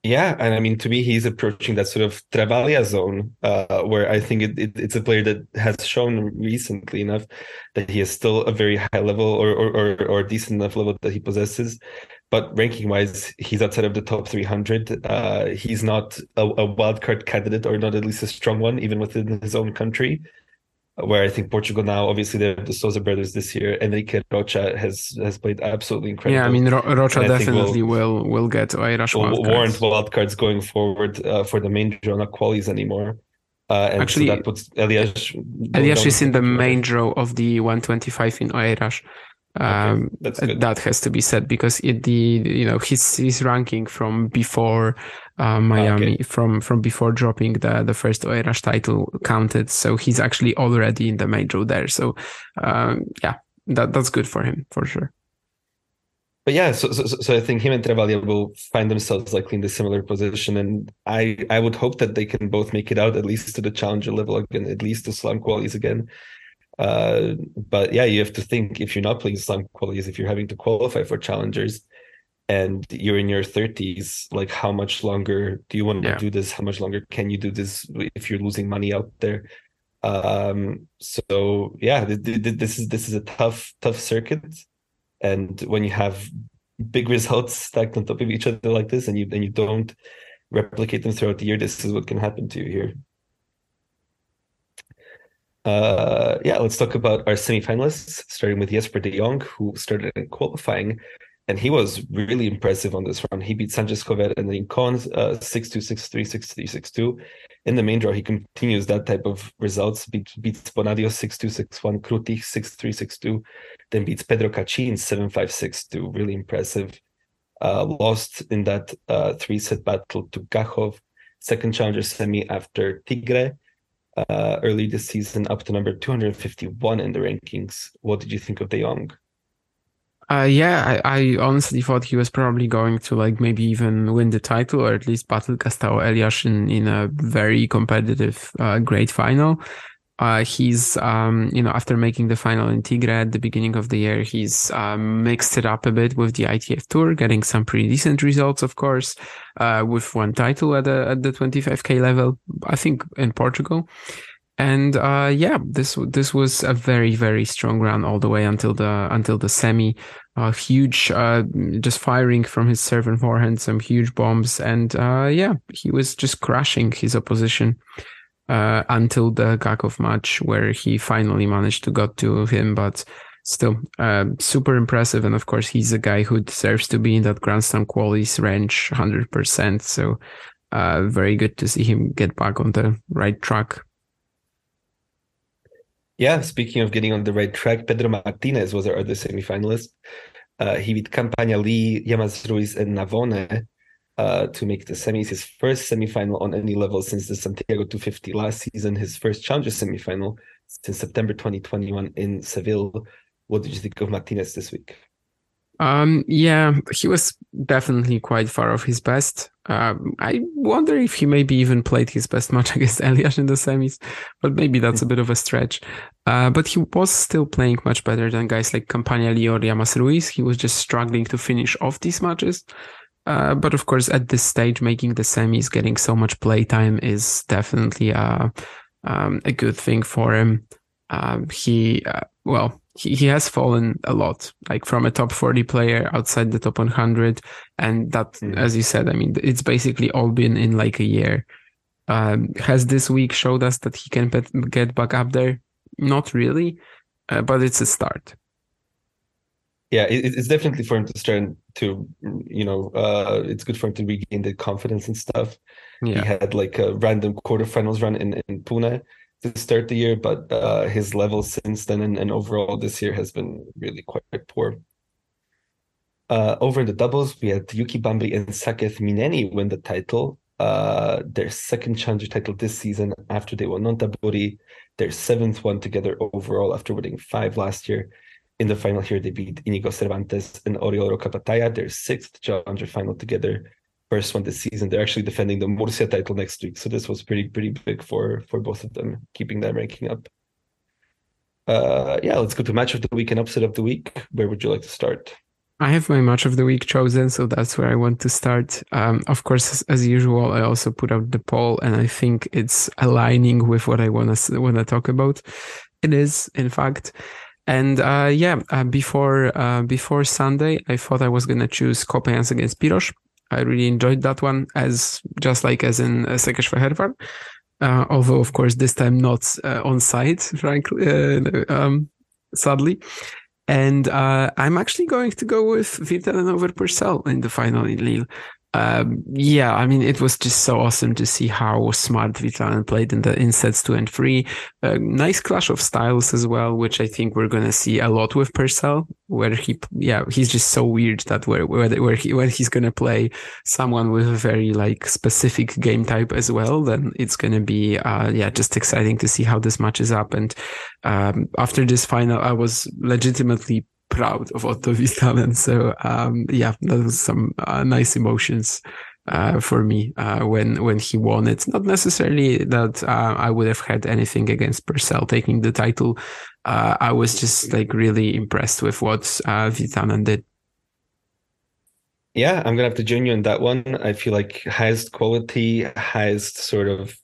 Yeah, and I mean, to me, he's approaching that sort of Travaglia zone, uh, where I think it, it, it's a player that has shown recently enough that he is still a very high level or or, or, or decent enough level that he possesses. But ranking wise, he's outside of the top 300. Uh, he's not a, a candidate, or not at least a strong one, even within his own country where I think Portugal now, obviously they have the Sousa brothers this year. Henrique Rocha has has played absolutely incredible. Yeah, I mean Ro- Rocha definitely we'll, will will get Irish will warrant wildcards going forward uh, for the main draw, not qualies anymore. Uh, and Actually, so that puts Elias. Elias is in the main draw of the 125 in Oeiras. Um, okay, that has to be said because it, the you know his his ranking from before uh, Miami okay. from from before dropping the the first Oeiras title counted, so he's actually already in the main draw there. So um, yeah, that that's good for him for sure. But yeah, so, so so I think him and Travaglia will find themselves likely in the similar position, and I I would hope that they can both make it out at least to the challenger level again, at least to slam qualities again. Uh, but yeah, you have to think if you're not playing slam qualities, if you're having to qualify for challengers, and you're in your 30s, like how much longer do you want to do this? How much longer can you do this if you're losing money out there? Um, so yeah, this is this is a tough tough circuit, and when you have big results stacked on top of each other like this, and you and you don't replicate them throughout the year, this is what can happen to you here. Uh, yeah, let's talk about our semifinalists, starting with Jesper de Jong, who started in qualifying, and he was really impressive on this run. He beat Sanchez Covet and Rincon uh, 6 2, 6 3, 6 3, 6 2. In the main draw, he continues that type of results, beat, beats Bonadio 6 2, 6 1, Kruti 6 3, 6 2, then beats Pedro Cachin 7 5, 6 2. Really impressive. Uh, lost in that uh, three set battle to Gakhov, second challenger semi after Tigre uh, early this season, up to number 251 in the rankings. What did you think of De Jong? Uh, yeah, I, I, honestly thought he was probably going to like maybe even win the title or at least battle Gustavo Elias in, in a very competitive uh, great final. Uh, he's, um, you know, after making the final in Tigre at the beginning of the year, he's um, mixed it up a bit with the ITF Tour, getting some pretty decent results, of course, uh, with one title at the at the 25k level, I think in Portugal. And uh, yeah, this this was a very very strong run all the way until the until the semi. Uh, huge, uh, just firing from his serve and forehand, some huge bombs, and uh, yeah, he was just crushing his opposition. uh, until the Gakhov match where he finally managed to got to him. But still, uh, super impressive. And of course, he's a guy who deserves to be in that Grand Slam qualities range 100%. So uh, very good to see him get back on the right track. Yeah, speaking of getting on the right track, Pedro Martinez was our other semifinalist. Uh, he beat Campagna Lee, Llamas Ruiz, and Navone uh, to make the semis. His first semifinal on any level since the Santiago 250 last season. His first challenger semifinal since September 2021 in Seville. What did you think of Martinez this week? Um, yeah, he was definitely quite far off his best. Um, I wonder if he maybe even played his best match [laughs] against Elias in the semis, but maybe that's a bit of a stretch. Uh, but he was still playing much better than guys like Campagna Leo or Llamas Ruiz. He was just struggling to finish off these matches. Uh, but of course, at this stage, making the semis, getting so much playtime is definitely a, uh, um, a good thing for him. Um, he, uh, well, he, he has fallen a lot, like from a top 40 player outside the top 100. And that, mm. as you said, I mean, it's basically all been in like a year. Um, has this week showed us that he can get back up there? Not really, uh, but it's a start. Yeah, it, it's definitely for him to start to, you know, uh, it's good for him to regain the confidence and stuff. Yeah. He had like a random quarterfinals run in, in Pune to start the year, but uh, his level since then and, and overall this year has been really quite poor. Uh, over in the doubles, we had Yuki Bhambri and Saketh Myneni win the title. Uh, their second challenger title this season after they won Nonthaburi, their seventh one together overall after winning five last year. In the final here, they beat Inigo Cervantes and Oriol Capataya, their sixth challenger final together first one this season. They're actually defending the Murcia title next week, so this was pretty pretty big for for both of them, keeping their ranking up. Uh, yeah, let's go to match of the week and upset of the week. Where would you like to start? I have my match of the week chosen, so that's where I want to start. Um, of course, as, usual, I also put out the poll, and I think it's aligning with what I want to want to talk about. It is, in fact. And uh, yeah, uh, before uh, before Sunday, I thought I was gonna choose Coppejans against Piros I really enjoyed that one as just like as in uh, Székesfehérvár. Uh, although of course this time not uh, on site, [laughs] frankly, uh, um, sadly. And uh, I'm actually going to go with Virtanen over Purcell in the final in Lille um, yeah, I mean, it was just so awesome to see how smart Virtanen played in the in sets two and three. Uh, nice clash of styles as well, which I think we're gonna see a lot with Purcell, where he, yeah, he's just so weird that where where, where he when he's gonna play someone with a very like specific game type as well, then it's gonna be, uh, yeah, just exciting to see how this matches up. And um, after this final, I was legitimately proud of Otto Virtanen. [laughs] So um, yeah, that was some uh, nice emotions uh, for me uh, when when he won it. Not necessarily that uh, I would have had anything against Purcell taking the title. Uh, I was just like really impressed with what uh, Virtanen did. Yeah, I'm gonna have to join you on that one. I feel like highest quality, highest sort of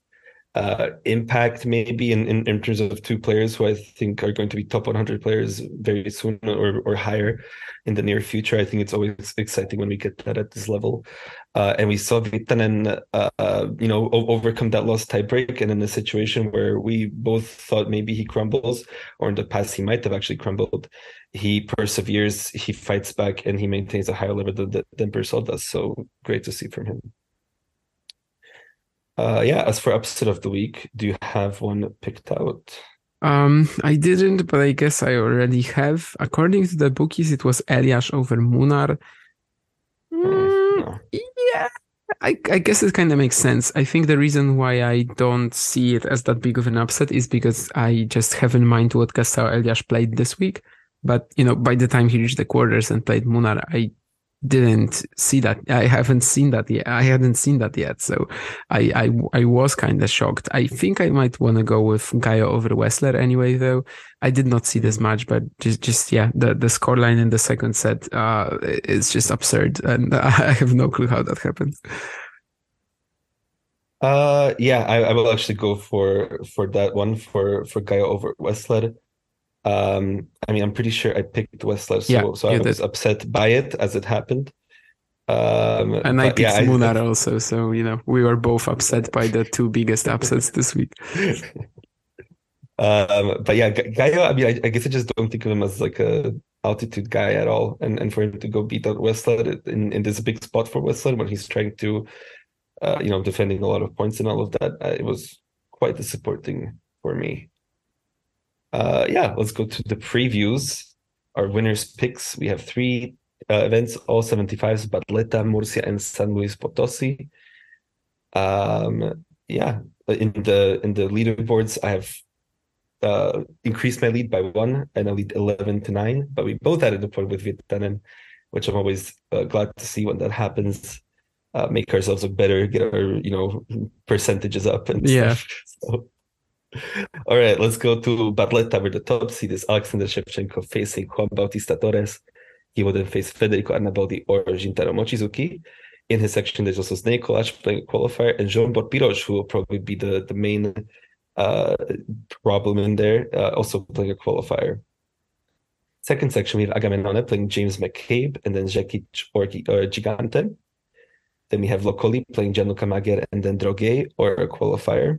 uh, impact maybe in, in, in terms of two players who I think are going to be top 100 players very soon or, or higher in the near future. I think it's always exciting when we get that at this level. Uh, and we saw Virtanen, uh, uh, you know, overcome that lost tiebreak, and in a situation where we both thought maybe he crumbles, or in the past he might have actually crumbled, he perseveres, he fights back, and he maintains a higher level than, than does. So great to see from him. Uh, yeah, as for upset of the week, do you have one picked out? Um, I didn't, but I guess I already have. According to the bookies, it was Elias over Munar. Mm, no. Yeah, I, I guess it kind of makes sense. I think the reason why I don't see it as that big of an upset is because I just have in mind what Gastão Elias played this week. But you know, by the time he reached the quarters and played Munar, I didn't see that. I haven't seen that yet. I hadn't seen that yet. So I I, I was kind of shocked. I think I might want to go with Gaio over Wessler anyway, though. I did not see this match, but just just yeah, the the scoreline in the second set uh is just absurd, and [laughs] I have no clue how that happened. Uh yeah, I, I will actually go for for that one for for Gaio over Wessler. Um, I mean, I'm pretty sure I picked Wessler, so, yeah, so I was did. upset by it as it happened. Um, and I picked yeah, Munar I, also, so you know we were both upset by the two biggest upsets this week. [laughs] um, but yeah, Gaio. I mean, I, I, guess I just don't think of him as like a altitude guy at all, and and for him to go beat out Westland in in this big spot for Westland when he's trying to, uh, you know, defending a lot of points and all of that, uh, it was quite disappointing for me. Uh, yeah, let's go to the previews. Our winners picks. We have three uh, events, all 75s, Barletta, Murcia, and San Luis Potosi. Um, yeah, in the in the leaderboards, I have uh, increased my lead by one, and I lead 11 to nine. But we both added a point with Virtanen, which I'm always uh, glad to see when that happens. Uh, make ourselves look better, get our you know percentages up, and yeah. [laughs] So, all right, let's go to Barletta, where the top seed is Alexander Shevchenko facing Juan Bautista Torres. He will then face Federico Arnaboldi or Shintaro Mochizuki. In his section, there's also Zdeněk Kolář playing a qualifier and Zsombor Piros, who will probably be the, the main uh, problem in there, uh, also playing a qualifier. Second section, we have Agamenone playing James McCabe and then Zekic or, or Gigante. Then we have Locoli playing Gianluca Mager and then Droguet or a qualifier.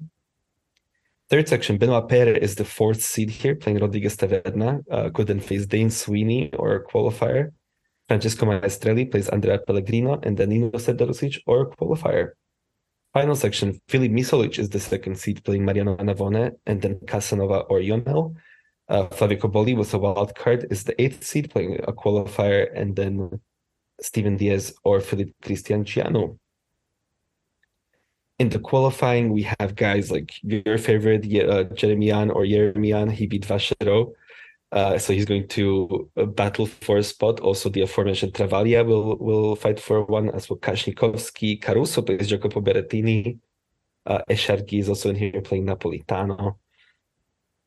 Third section, Benoit Paire is the fourth seed here, playing Rodriguez Taverna. Uh, could then face Dane Sweeney or a qualifier. Francesco Maestrelli plays Andrea Pellegrino and then Nino Serdarusic or a qualifier. Final section, Filip Misolic is the second seed, playing Mariano Navone and then Casanova or Yonel. Uh, Flavio Cobolli with a wild card is the eighth seed, playing a qualifier, and then Steven Diez or Filip Cristian Jianu in the qualifying, we have guys like your favorite uh, Jeremian or Jeremian. He beat Vachereau. Uh, so he's going to uh, battle for a spot. Also, the aforementioned Travaglia will will fight for one, as well Kasnikowski. Caruso plays Jacopo Berrettini. Uh, Eshargi is also in here playing Napolitano.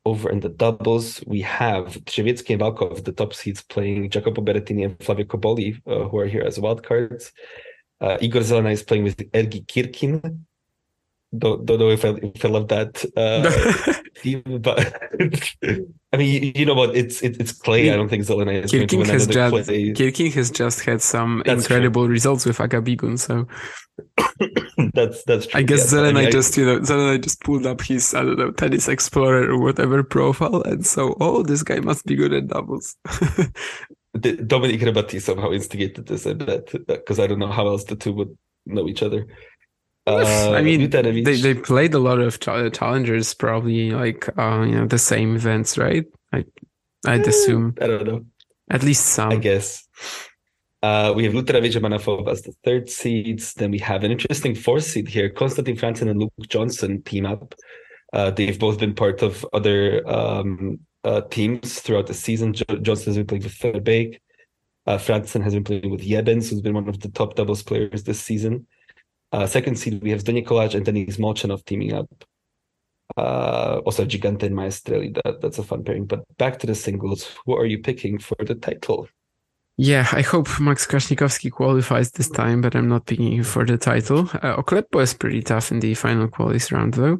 Over in the doubles, we have Drzewiecki and Walków, the top seeds, playing Jacopo Berrettini and Flavio Cobolli, uh, who are here as wildcards. Uh, Igor Zelenay is playing with Ergi Kirkin, don't don't know if I if I love that uh, [laughs] team, but [laughs] I mean, you, you, know what? It's it, it's clay. I don't think Zelenay is going to win has just, clay. Kirking has just had some that's incredible true. results with Agabigun, so [coughs] that's that's true. I guess yeah, Zelenay I mean, just you know Zelenay just pulled up his I don't know tennis explorer or whatever profile, and so oh, this guy must be good at doubles. [laughs] Dominic Rebati somehow instigated this, I bet, because I don't know how else the two would know each other. Uh, I mean, they, they played a lot of challengers, probably like uh, you know the same events, right? I I'd assume. I don't know. At least some. I guess. Uh, we have Luteravich and Manafov as the third seeds. Then we have an interesting fourth seed here. Constantin Frantzen and Luke Johnson team up. Uh, they've both been part of other um, uh, teams throughout the season. Jo- Johnson has been playing with Verbeek. Uh, Franzen has been playing with Jebens, who's been one of the top doubles players this season. Uh, second seed, we have Zdeněk Kolář and Denis Molchanov teaming up. Uh, also Gigante and Maestrelli. That, that's a fun pairing. But back to the singles. Who are you picking for the title? Yeah, I hope Max Krasnikovsky qualifies this time, but I'm not picking him for the title. Uh, Oklepo is pretty tough in the final qualies round, though.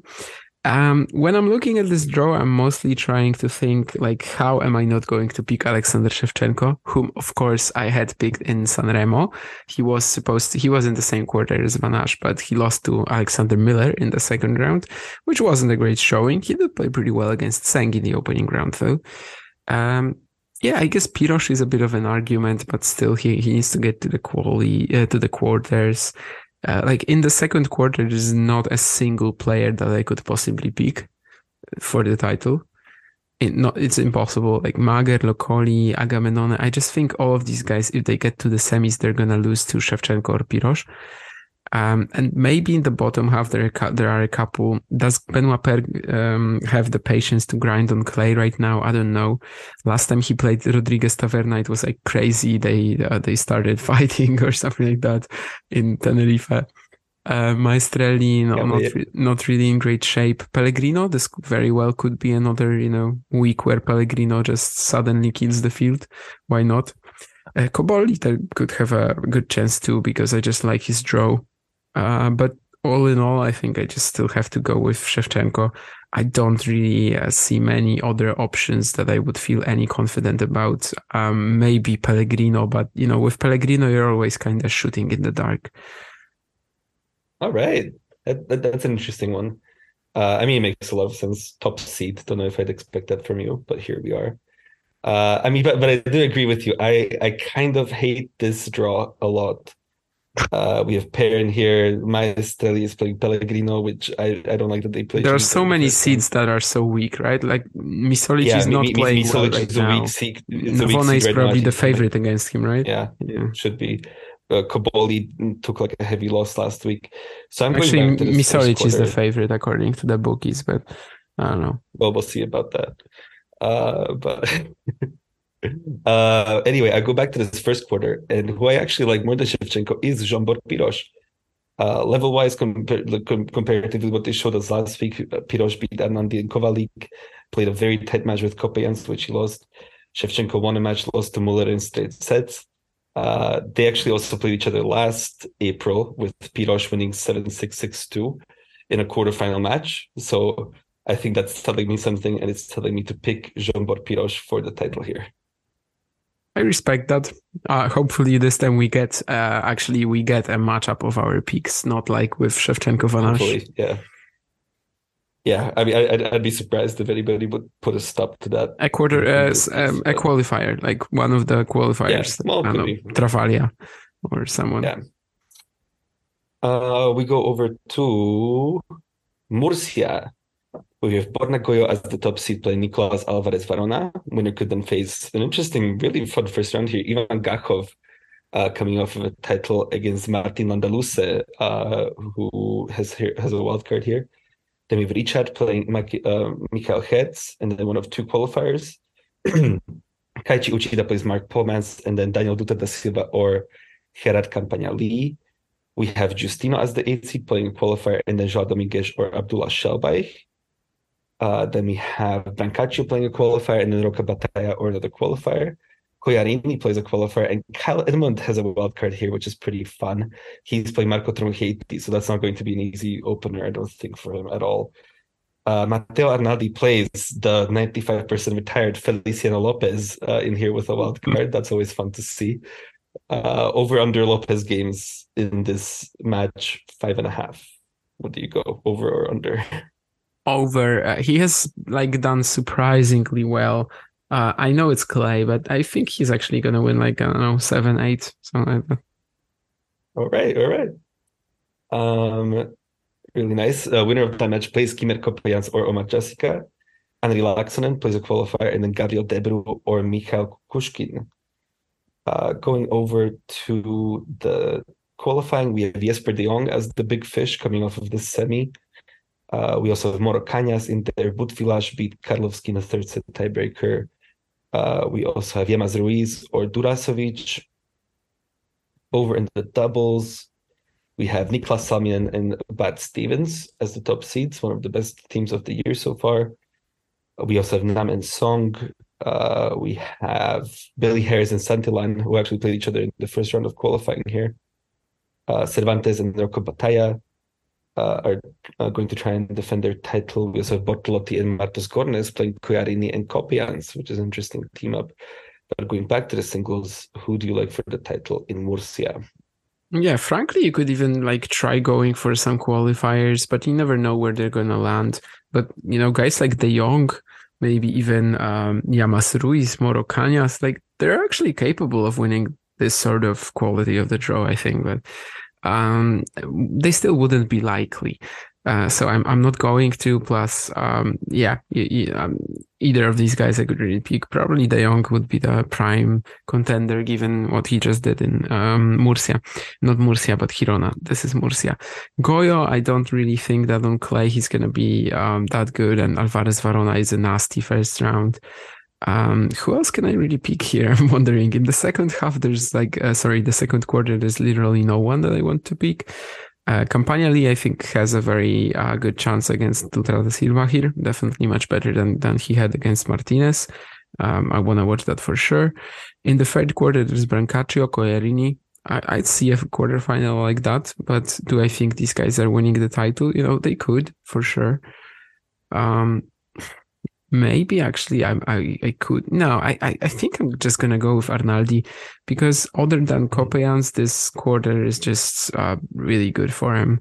Um, when I'm looking at this draw, I'm mostly trying to think like, how am I not going to pick Alexander Shevchenko, whom of course I had picked in Sanremo. He was supposed to, he was in the same quarter as Van Assche, but he lost to Alexander Miller in the second round, which wasn't a great showing. He did play pretty well against Tseng in the opening round though. Um, yeah, I guess Piros is a bit of an argument, but still he, he needs to get to the quality, uh, to the quarters. Uh, like in the second quarter, there's not a single player that I could possibly pick for the title. It not, it's impossible. Like Mager, Locoli, Agamenone. I just think all of these guys, if they get to the semis, they're gonna lose to Shevchenko or Piros. Um, and maybe in the bottom half there are, there are a couple. Does Benoit Paire um, have the patience to grind on clay right now? I don't know. Last time he played Rodriguez Taverna, it was like crazy. They uh, they started [laughs] fighting or something like that in Tenerife. Uh, Maestrelli, no, yeah, not re- not really in great shape. Pellegrino, this very well could be another you know week where Pellegrino just suddenly kills the field. Why not? Uh, Cobolli could have a good chance too because I just like his draw. Uh, but all in all, I think I just still have to go with Shevchenko. I don't really uh, see many other options that I would feel any confident about. Um, maybe Pellegrino, but you know, with Pellegrino, you're always kind of shooting in the dark. All right, that, that, that's an interesting one. Uh, I mean, it makes a lot of sense. Top seed. Don't know if I'd expect that from you, but here we are. Uh, I mean, but but I do agree with you. I I kind of hate this draw a lot. Uh, we have Perrin here. Maestrelli is playing Pellegrino, which I, I don't like that they play. There are so many seeds that are so weak, right? Like Misolic yeah, is not M- playing Misolic well right is now. Seed, Navone is probably the favorite against him, right? Yeah, yeah, should be. Uh, took like a heavy loss last week, so I'm actually Misolic is the favorite according to the bookies, but I don't know. Well, we'll see about that. Uh, but [laughs] Uh, anyway, I go back to this first quarter, and who I actually like more than Shevchenko is Zsombor Piros. Uh, level wise, compared com- comparatively what they showed us last week, uh, Piros beat Arnaldi and Kovalik, played a very tight match with Coppejans, which he lost. Shevchenko won a match, lost to Muller in straight sets. Uh, they actually also played each other last April with Piros winning 7 6 6 2 in a quarterfinal match. So I think that's telling me something, and it's telling me to pick Zsombor Piros for the title here. I respect that. Uh, hopefully this time we get uh, actually we get a matchup of our peaks, not like with Shevchenko Van Assche. yeah. Yeah, I mean, I'd, I'd be surprised if anybody would put a stop to that. A quarter, uh, um, a qualifier, like one of the qualifiers, yeah, well, know, Travaglia or someone. Yeah. Uh, we go over to Murcia, we have Borna Gojo as the top seed playing Nicolas Alvarez Varona. Winner could then face an interesting, really fun first round here. Ivan Gakhov uh, coming off of a title against Martin Landaluce, uh, who has has a wild card here. Then we have Richard playing uh, Michael Herz, and then one of two qualifiers. [clears throat] Kaichi Uchida plays Mark Pomans, and then Daniel Dutra da Silva or Gerard Campaña Lee. We have Justino as the eighth seed playing qualifier, and then João Domingues or Abdullah Shelbayh. Uh, then we have Brancaccio playing a qualifier, and then Roca Batalla or another qualifier. Collarini plays a qualifier, and Kyle Edmund has a wild card here, which is pretty fun. He's playing Marco Trungelliti, so that's not going to be an easy opener, I don't think, for him at all. Uh, Matteo Arnaldi plays the 95% retired Feliciano Lopez uh, in here with a wild card. That's always fun to see. Uh, over under Lopez games in this match, five and a half. What do you go over or under? [laughs] over. Uh, he has like done surprisingly well. Uh, I know it's clay, but I think he's actually gonna win like I don't know seven, eight, something like that. All right, all right. Um, really nice. Uh, winner of that match plays Kimmer Coppejans or Omar Jasika. Henri Laaksonen plays a qualifier, and then Gabriel Debru or Mikhail Kukushkin. Uh, going over to the qualifying, we have Jesper de Jong as the big fish coming off of the semi. Uh, we also have Moro Cañas in there. Butfilash beat Karlovsky in the third set tiebreaker. Uh, we also have Llamas Ruiz or Durasovic. Over in the doubles, we have Niklas Salminen and Bart Stevens as the top seeds, one of the best teams of the year so far. We also have Nam and Song. Uh, we have Billy Harris and Santillan, who actually played each other in the first round of qualifying here. Uh, Cervantes and Roca Batalla uh, are going to try and defend their title. Also have Bortolotti and Martos Gornes playing Collarini and Coppejans, which is an interesting team up. But going back to the singles, who do you like for the title in Murcia? Yeah, frankly, you could even like try going for some qualifiers, but you never know where they're going to land. But you know, guys like De Jong, maybe even um, Llamas Ruiz, Moro Cañas, like they're actually capable of winning this sort of quality of the draw. I think, but um, they still wouldn't be likely. Uh, so I'm I'm not going to. Plus, um, yeah, um, either of these guys I could really pick. Probably De Jong would be the prime contender given what he just did in um, Murcia, not Murcia but Girona. This is Murcia. Gojo, I don't really think that on clay he's gonna be um, that good, and Alvarez Varona is a nasty first round. Um, who else can I really pick here? [laughs] I'm wondering. In the second half, there's like, uh, sorry, the second quarter, there's literally no one that I want to pick. Uh, Campaña Lee, I think, has a very uh, good chance against Dutra da Silva here. Definitely much better than, than he had against Martinez. Um, I want to watch that for sure. In the third quarter, there's Brancaccio, Collarini, I, would see a quarterfinal like that. But do I think these guys are winning the title? You know, they could for sure. Um, maybe actually I, I, I could. No, I, I think I'm just gonna go with Arnaldi because other than mm-hmm. Coppejans, this quarter is just uh, really good for him.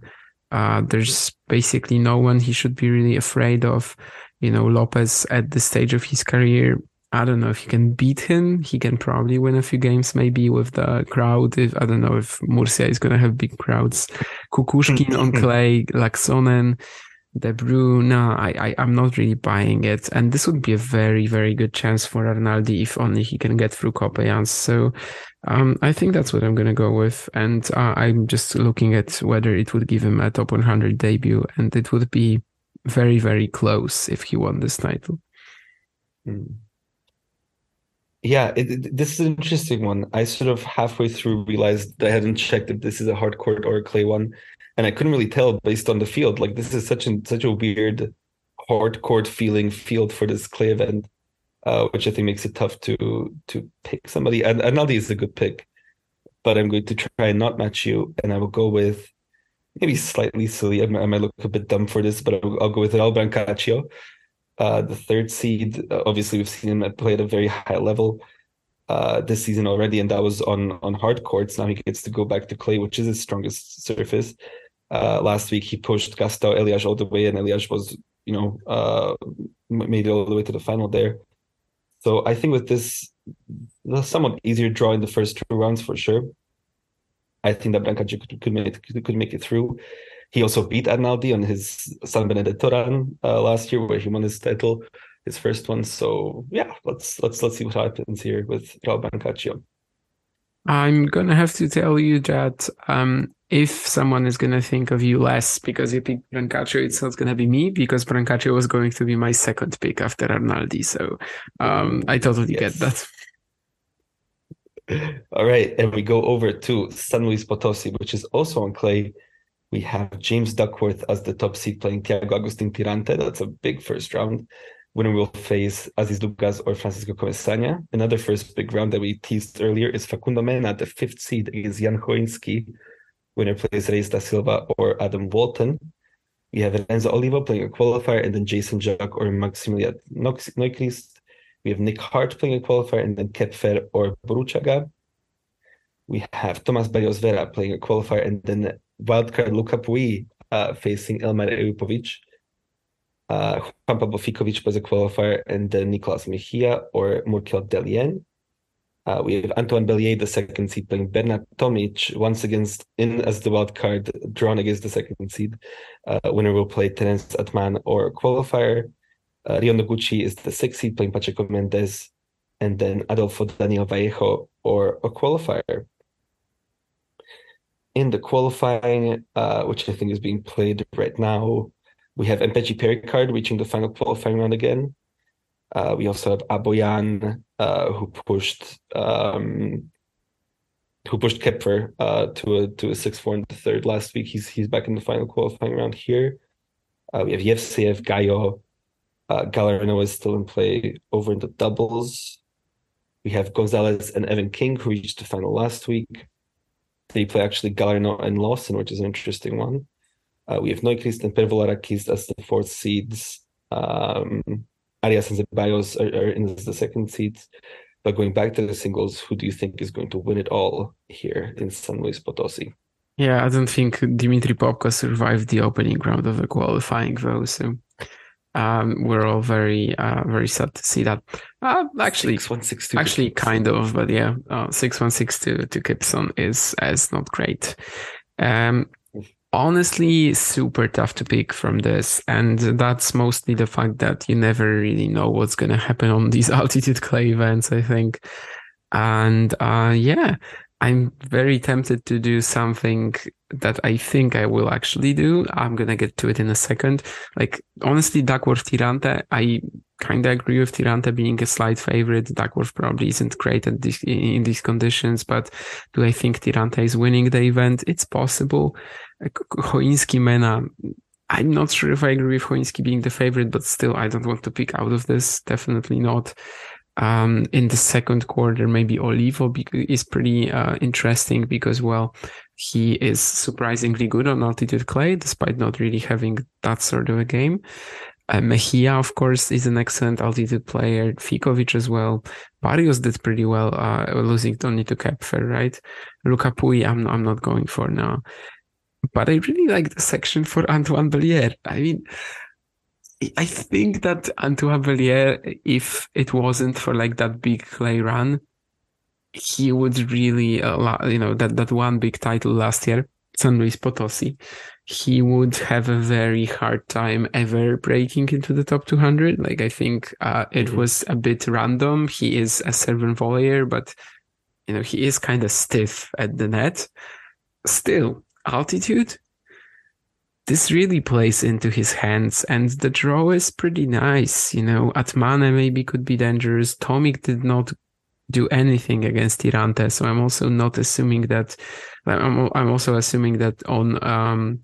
Uh, there's basically no one he should be really afraid of. You know, Lopez at this stage of his career I don't know if you can beat him. He can probably win a few games, maybe with the crowd. If I don't know if Murcia is gonna have big crowds. Kukushkin on clay, Laaksonen, Bruyne. No, I, I am not really buying it. And this would be a very very good chance for Arnaldi if only he can get through Coppejans. So um, I think that's what I'm gonna go with. And uh, I'm just looking at whether it would give him a top 100 debut, and it would be very very close if he won this title. Mm yeah, it, it, this is an interesting one. I sort of halfway through realized I hadn't checked if this is a hard court or a clay one, and I couldn't really tell based on the field. Like this is such an such a weird hard court feeling field for this clay event, uh, which I think makes it tough to to pick somebody. And Arnaldi is a good pick, but I'm going to try and not match you, and I will go with maybe slightly silly. I might, I might look a bit dumb for this, but I'll, I'll go with Raul Brancaccio uh, the third seed. Uh, obviously, we've seen him play at a very high level uh, this season already, and that was on on hard courts. Now he gets to go back to clay, which is his strongest surface. Uh, last week he pushed Gastão Elias all the way, and Elias was, you know, uh, made it all the way to the final there. So I think with this, somewhat easier draw in the first two rounds for sure. I think that Brancaccio could, could make could make it through. He also beat Arnaldi on his San Benedetto run uh, last year, where he won his title, his first one. So yeah, let's let's let's see what happens here with Raul Brancaccio. I'm gonna have to tell you that um, if someone is gonna think of you less because you picked Brancaccio, it's not gonna be me because Brancaccio was going to be my second pick after Arnaldi. So um, I totally yes. get that. [laughs] All right, and we go over to San Luis Potosi, which is also on clay we have James Duckworth as the top seed playing Thiago Agustin Tirante. That's a big first round. Winner will face Aziz Lucas or Francisco Comesaña. Another first big round that we teased earlier is Facundo Mena, at the fifth seed against Jan Choinski. Winner plays Reis da Silva or Adam Walton. We have Renzo Olivo playing a qualifier, and then Jason Jack or Maximilian Neuchrist. We have Nick Hart playing a qualifier, and then Koepfer or Burruchaga. We have Tomas Barrios Vera playing a qualifier, and then wildcard Luka Pouille uh, facing Elmar Ejupovic. Uh, Juan Pablo Ficovich was a qualifier, and then Nicolas Mejia or Murkel Dellien. Uh, we have Antoine Bellier, the second seed, playing Bernard Tomic, once against in as the wild card, drawn against the second seed. Uh, winner will play Terence Atmane or qualifier. Uh, Noguchi is the sixth seed, playing Pacheco Mendez, and then Adolfo Daniel Vallejo or a qualifier in the qualifying, uh, which I think is being played right now, we have Mpetshi Perricard reaching the final qualifying round again. Uh, we also have Aboian, uh, who pushed um, who pushed Koepfer uh, to a to a six four in the third last week. He's he's back in the final qualifying round here. Uh, we have Yevseev, Gaio, uh, Galarneau is still in play over in the doubles. We have Gonzalez and Evan King who reached the final last week. They play actually Galarneau and Lawson, which is an interesting one. Uh, we have Neuchrist and Pervolarakis as the fourth seeds. Um, Arias and Zeballos are, are in the second seeds. But going back to the singles, who do you think is going to win it all here in San Luis Potosi? Yeah, I don't think Dimitri Popko survived the opening round of the qualifying though. So um, we're all very uh, very sad to see that. Uh, actually, six one six two. Actually, kind of, but yeah, uh, six one six two to Gibson is is not great. Um, honestly, super tough to pick from this, and that's mostly the fact that you never really know what's gonna happen on these [laughs] altitude clay events. I think, and uh, yeah, I'm very tempted to do something that I think I will actually do. I'm gonna get to it in a second. Like honestly, Duckworth Tirante, I kind of agree with Tirante being a slight favorite. Duckworth probably isn't great at this, in these conditions, but do I think Tirante is winning the event? It's possible. Choinski Mena, I'm not sure if I agree with Choinski being the favorite, but still, I don't want to pick out of this. Definitely not. Um, in the second quarter, maybe Olivo is pretty uh, interesting because, well, he is surprisingly good on altitude clay, despite not really having that sort of a game. Uh, Mejia, of course, is an excellent altitude player. Ficovich as well. Barrios did pretty well, uh, losing only to Koepfer, right? Luca Pouille, I'm, I'm not going for now. But I really like the section for Antoine Bellier. I mean, I think that Antoine Bellier, if it wasn't for like that big clay run, he would really, uh, you know, that, that one big title last year, San Luis Potosi, he would have a very hard time ever breaking into the top 200. Like, I think uh, it mm-hmm. was a bit random. He is a servant volleyer, but, you know, he is kind of stiff at the net. Still, altitude, this really plays into his hands and the draw is pretty nice. You know, Atmane maybe could be dangerous. Tomic did not do anything against Tirante. So I'm also not assuming that I'm, I'm also assuming that on, um,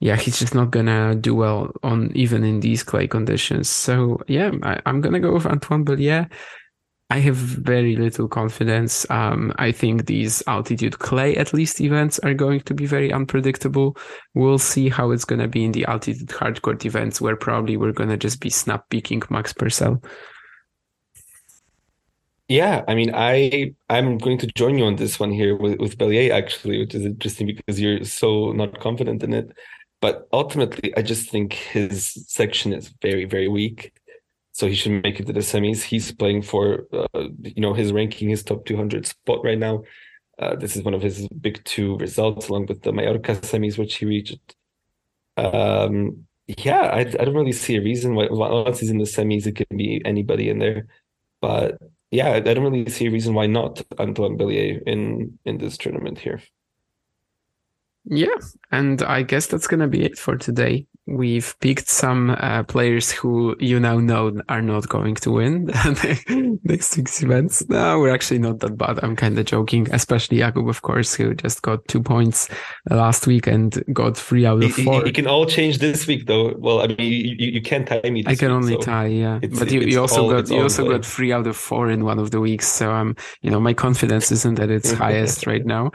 yeah, he's just not gonna do well on even in these clay conditions. So yeah, I, am gonna go with Antoine Bellier. I have very little confidence. Um, I think these altitude clay, at least events, are going to be very unpredictable. We'll see how it's going to be in the altitude hardcourt events, where probably we're going to just be snap picking Max Purcell. Yeah, I mean, I I'm going to join you on this one here with with Bellier actually, which is interesting because you're so not confident in it. But ultimately, I just think his section is very very weak so he should make it to the semis. He's playing for, uh, you know, his ranking, his top 200 spot right now. Uh, this is one of his big two results, along with the Mallorca semis, which he reached. Um, yeah, I, I don't really see a reason why once he's in the semis, it can be anybody in there. But yeah, I don't really see a reason why not Antoine Bellier in in this tournament here. Yeah, and I guess that's gonna be it for today we've picked some uh, players who you now know are not going to win [laughs] next week's events. No, we're actually not that bad. I'm kind of joking, especially Jakub, of course, who just got two points last week and got three out of four. You can all change this week, though. Well, I mean, you, you can't tie me. I can week, only so tie, yeah. But you, you also all, got you also got three out of four in one of the weeks. So um, you know, my confidence isn't at its [laughs] highest right now.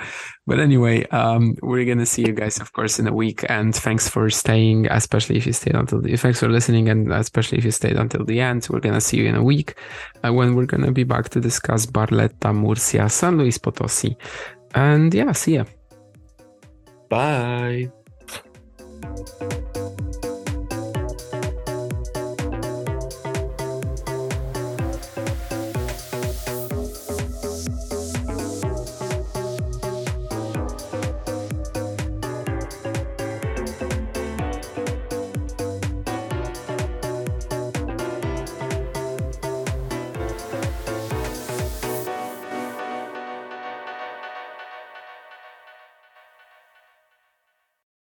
But anyway, um, we're gonna see you guys, of course, in a week. And thanks for staying, especially if you stayed until the. Thanks for listening, and especially if you stayed until the end. We're gonna see you in a week uh, when we're gonna be back to discuss Barletta, Murcia, San Luis Potosi, and yeah, see ya. Bye.